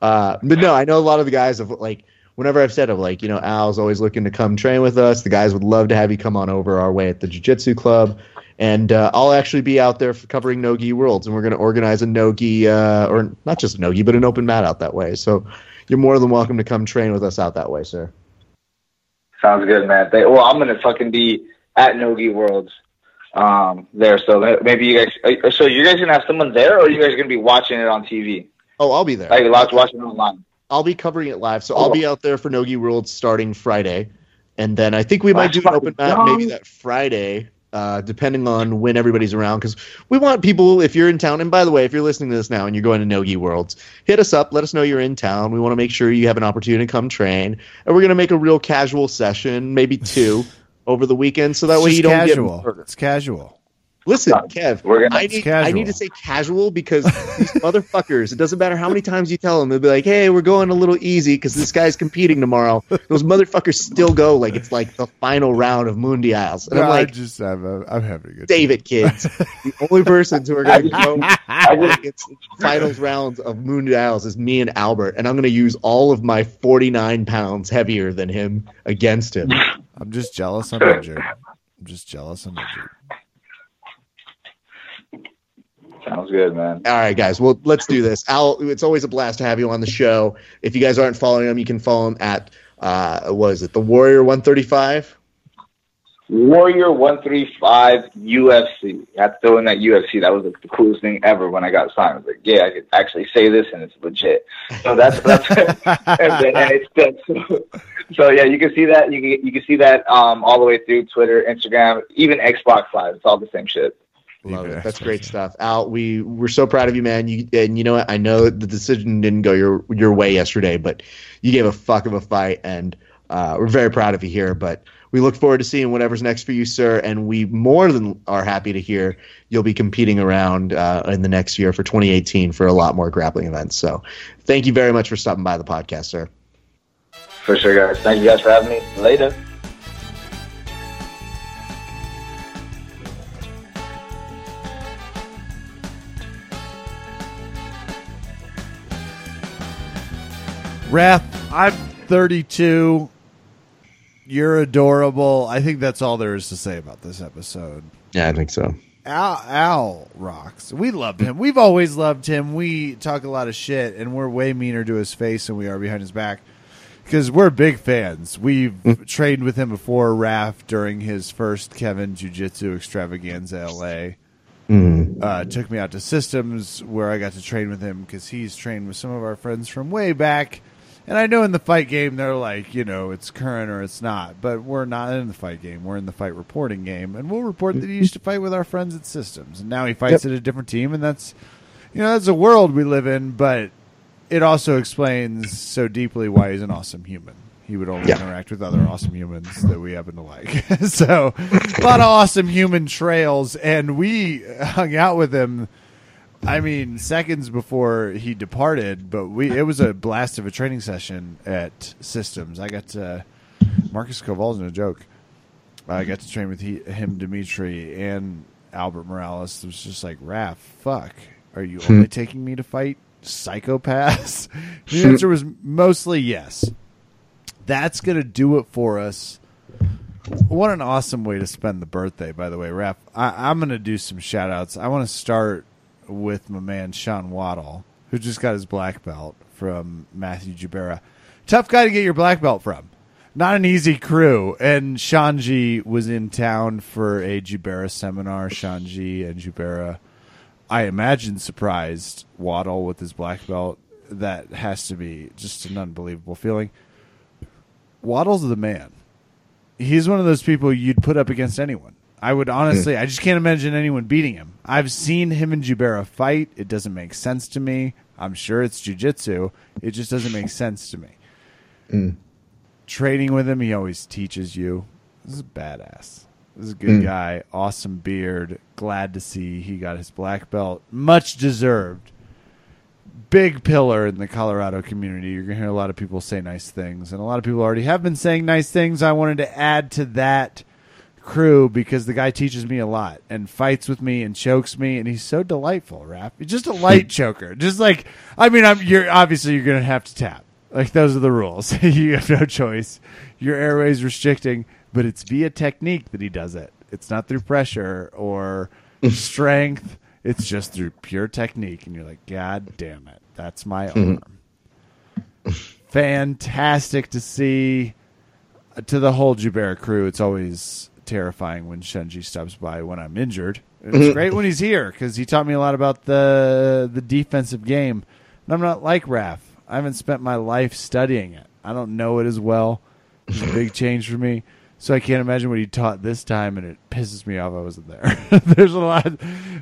uh, but no, I know a lot of the guys have like. Whenever I've said of like, you know, Al's always looking to come train with us. The guys would love to have you come on over our way at the Jiu Jitsu Club and uh, I'll actually be out there covering Nogi Worlds, and we're going to organize a Nogi, uh, or not just a Nogi, but an open mat out that way. So you're more than welcome to come train with us out that way, sir. Sounds good, man. They, well, I'm gonna fucking be at Nogi Worlds um, there, so maybe you guys. So you guys gonna have someone there, or are you guys gonna be watching it on TV? Oh, I'll be there. Like watching it online. I'll be covering it live, so oh. I'll be out there for Nogi Worlds starting Friday, and then I think we might do an open mat maybe that Friday uh, depending on when everybody's around. Because we want people, if you're in town, and by the way, if you're listening to this now and you're going to Nogi Worlds, hit us up. Let us know you're in town. We want to make sure you have an opportunity to come train. And we're going to make a real casual session, maybe two, over the weekend, so that it's way you don't casual. get. It's casual. Listen, Kev, I need, I need to say casual because these motherfuckers, it doesn't matter how many times you tell them, they'll be like, hey, we're going a little easy because this guy's competing tomorrow. Those motherfuckers still go like it's like the final round of Mundials. And no, I'm like, I just, I'm, I'm having a good David kids. the only persons who are going to go against finals rounds of Mundials is me and Albert. And I'm going to use all of my 49 pounds heavier than him against him. I'm just jealous I'm injured. I'm just jealous I'm injured. Sounds good, man. All right, guys. Well, let's do this. Al, it's always a blast to have you on the show. If you guys aren't following him, you can follow him at uh, what is it? The Warrior One Thirty Five. Warrior One Three Five UFC. I have to throw in that UFC. That was like, the coolest thing ever when I got signed. I was like, yeah, I could actually say this and it's legit. So that's that's and, and it's so, so yeah, you can see that. You can you can see that um, all the way through Twitter, Instagram, even Xbox Live. It's all the same shit. Love it. That's great stuff, Al. We we're so proud of you, man. You and you know what? I know the decision didn't go your your way yesterday, but you gave a fuck of a fight, and uh, we're very proud of you here. But we look forward to seeing whatever's next for you, sir. And we more than are happy to hear you'll be competing around uh, in the next year for 2018 for a lot more grappling events. So, thank you very much for stopping by the podcast, sir. For sure, guys. Thank you guys for having me. Later. Raph, I'm 32. You're adorable. I think that's all there is to say about this episode. Yeah, I think so. Al, Al rocks. We love him. We've always loved him. We talk a lot of shit, and we're way meaner to his face than we are behind his back because we're big fans. We've mm. trained with him before, Raph, during his first Kevin Jiu Jitsu extravaganza LA. Mm. Uh, took me out to Systems where I got to train with him because he's trained with some of our friends from way back and I know in the fight game they're like, you know, it's current or it's not, but we're not in the fight game. We're in the fight reporting game, and we'll report that he used to fight with our friends at Systems, and now he fights yep. at a different team, and that's, you know, that's a world we live in. But it also explains so deeply why he's an awesome human. He would only yeah. interact with other awesome humans that we happen to like. so, a lot of awesome human trails, and we hung out with him I mean, seconds before he departed, but we it was a blast of a training session at Systems. I got to, Marcus Kowal's no joke. I got to train with he, him, Dimitri, and Albert Morales. It was just like, Raph, fuck, are you only hmm. taking me to fight psychopaths? the answer was mostly yes. That's gonna do it for us. What an awesome way to spend the birthday, by the way, Raph. I, am gonna do some shout outs. I want to start with my man Sean Waddle, who just got his black belt from Matthew Jubera. Tough guy to get your black belt from. Not an easy crew. And Shanji was in town for a Jubera seminar. Shanji and Jubera, I imagine, surprised Waddle with his black belt. That has to be just an unbelievable feeling. Waddle's the man. He's one of those people you'd put up against anyone. I would honestly, I just can't imagine anyone beating him. I've seen him and Jubera fight. It doesn't make sense to me. I'm sure it's jujitsu. It just doesn't make sense to me. Mm. Training with him, he always teaches you. This is badass. This is a good mm. guy. Awesome beard. Glad to see he got his black belt. Much deserved. Big pillar in the Colorado community. You're going to hear a lot of people say nice things, and a lot of people already have been saying nice things. I wanted to add to that crew because the guy teaches me a lot and fights with me and chokes me and he's so delightful, rap He's just a light choker. Just like I mean, I'm you're obviously you're gonna have to tap. Like those are the rules. you have no choice. Your airway's restricting, but it's via technique that he does it. It's not through pressure or strength. It's just through pure technique, and you're like, God damn it, that's my arm. Fantastic to see. Uh, to the whole Jubera crew, it's always terrifying when Shenji stops by when I'm injured. It's mm-hmm. great when he's here because he taught me a lot about the the defensive game. And I'm not like Raph. I haven't spent my life studying it. I don't know it as well. It's a big change for me. So I can't imagine what he taught this time, and it pisses me off I wasn't there. There's a lot, a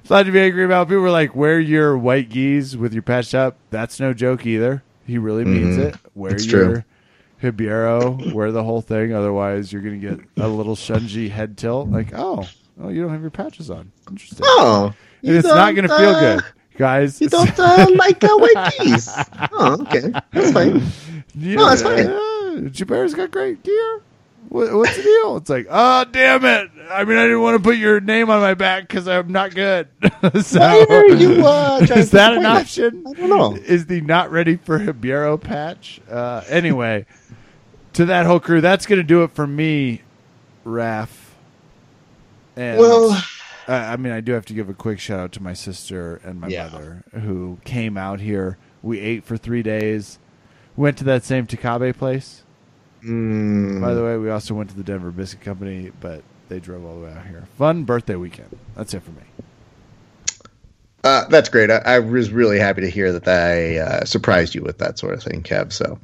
lot to be angry about. People were like, "Wear your white geese with your patched up." That's no joke either. He really means mm-hmm. it. Wear your true. Hibero, wear the whole thing. Otherwise, you're going to get a little Shunji head tilt. Like, oh, oh, you don't have your patches on. Interesting. Oh, and it's not going to feel uh, good, guys. You don't uh, like uh, white keys. Oh, okay, that's fine. You no, that's fine. Uh, Jubera's got great gear. What, what's the deal? It's like, oh, damn it. I mean, I didn't want to put your name on my back because I'm not good. so, Why you uh, is that an option? I don't know. Is the not ready for Hibero patch? Uh, anyway, to that whole crew, that's going to do it for me, Raph. And, well, I mean, I do have to give a quick shout out to my sister and my yeah. brother who came out here. We ate for three days. Went to that same Takabe place. Mm. By the way, we also went to the Denver Biscuit Company, but they drove all the way out here. Fun birthday weekend. That's it for me. Uh, that's great. I, I, was really happy to hear that I uh, surprised you with that sort of thing, Kev. So,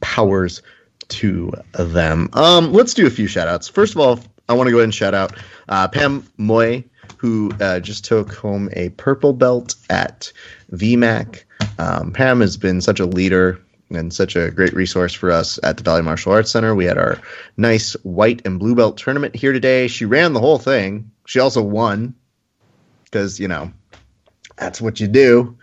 powers to them. Um, let's do a few shout outs. First of all, I want to go ahead and shout out uh, Pam Moy who uh, just took home a purple belt at VMAC. Um, Pam has been such a leader and such a great resource for us at the Valley Martial Arts Center. We had our nice white and blue belt tournament here today. She ran the whole thing. She also won because, you know, that's what you do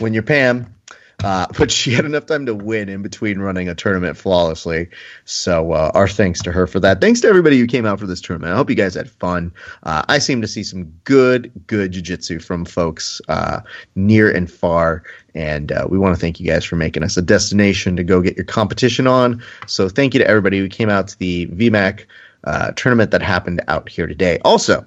when you're Pam. Uh, but she had enough time to win in between running a tournament flawlessly. So uh, our thanks to her for that. Thanks to everybody who came out for this tournament. I hope you guys had fun. Uh, I seem to see some good, good jiu-jitsu from folks uh, near and far. And uh, we want to thank you guys for making us a destination to go get your competition on. So thank you to everybody who came out to the VMAC uh, tournament that happened out here today. Also,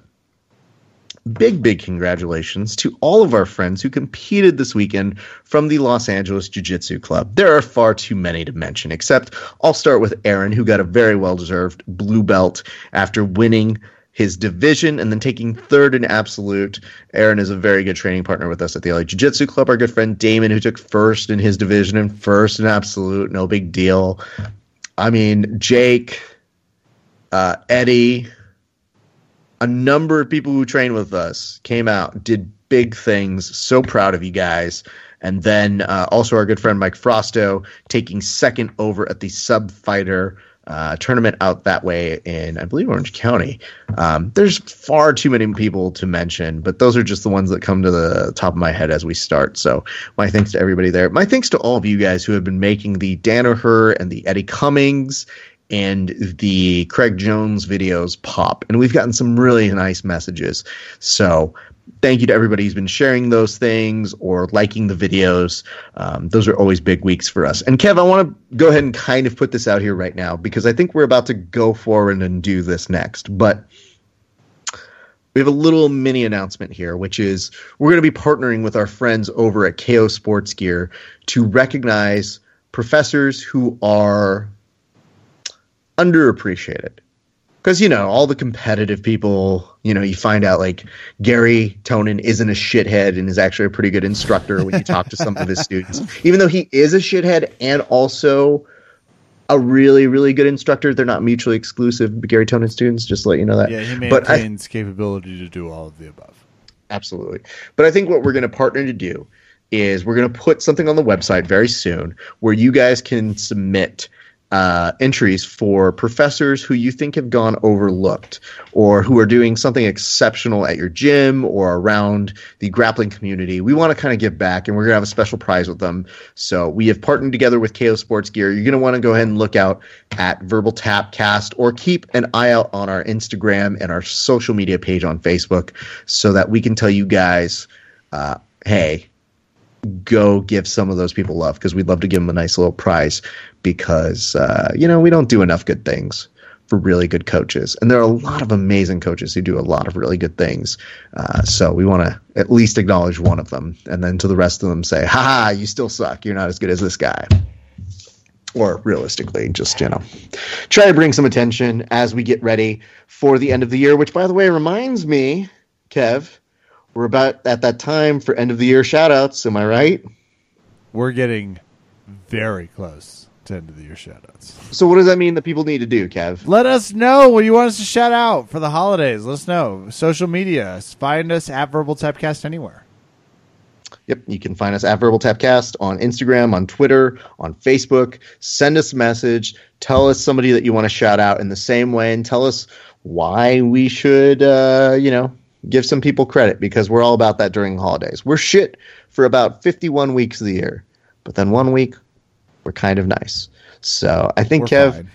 big, big congratulations to all of our friends who competed this weekend from the Los Angeles Jiu Jitsu Club. There are far too many to mention, except I'll start with Aaron, who got a very well deserved blue belt after winning his division and then taking third in absolute. Aaron is a very good training partner with us at the LA Jiu Jitsu Club. Our good friend Damon, who took first in his division and first in absolute, no big deal. I mean, Jake, uh, Eddie, a number of people who train with us came out, did big things. So proud of you guys. And then uh, also our good friend Mike Frosto taking second over at the sub fighter uh, tournament out that way in, I believe, Orange County. Um, there's far too many people to mention, but those are just the ones that come to the top of my head as we start. So my thanks to everybody there. My thanks to all of you guys who have been making the Danaher and the Eddie Cummings and the Craig Jones videos pop. And we've gotten some really nice messages. So thank you to everybody who's been sharing those things or liking the videos. Um, those are always big weeks for us. And Kev, I want to go ahead and kind of put this out here right now because I think we're about to go forward and do this next. But we have a little mini announcement here, which is we're going to be partnering with our friends over at KO Sports Gear to recognize professors who are underappreciated because you know all the competitive people you know you find out like Garry Tonon isn't a shithead and is actually a pretty good instructor when you talk to some of his students. Even though he is a shithead and also a really really good instructor they're not mutually exclusive Garry Tonon students just to let you know that. Yeah he maintains I, capability to do all of the above. Absolutely. But i think what we're going to partner to do is we're going to put something on the website very soon where you guys can submit uh, entries for professors who you think have gone overlooked or who are doing something exceptional at your gym or around the grappling community. We want to kind of give back and we're going to have a special prize with them. So we have partnered together with KO Sports Gear. You're going to want to go ahead and look out at Verbal Tapcast or keep an eye out on our Instagram and our social media page on Facebook so that we can tell you guys, uh, hey, go give some of those people love because we'd love to give them a nice little prize because uh, you know we don't do enough good things for really good coaches. And there are a lot of amazing coaches who do a lot of really good things. Uh, so we want to at least acknowledge one of them and then to the rest of them say ha you still suck. You're not as good as this guy. Or realistically just you know try to bring some attention as we get ready for the end of the year which by the way reminds me kev we're about at that time for end of the year shout outs. Am I right? We're getting very close to end of the year shout outs. So, what does that mean that people need to do, Kev? Let us know what you want us to shout out for the holidays. Let us know. Social media. Find us at Verbal Tapcast anywhere. Yep, you can find us at Verbal Tapcast on Instagram, on Twitter, on Facebook. Send us a message. Tell us somebody that you want to shout out in the same way, and tell us why we should, uh, you know, give some people credit because we're all about that during the holidays. We're shit for about 51 weeks of the year, but then one week we're kind of nice. So I think we're Kev.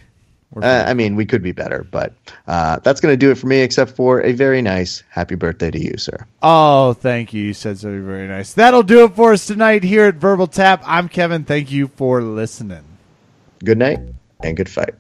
Uh, I mean, we could be better, but uh, that's going to do it for me, except for a very nice happy birthday to you, sir. Oh, thank you. You said something very nice. That'll do it for us tonight here at Verbal Tap. I'm Kevin. Thank you for listening. Good night and good fight.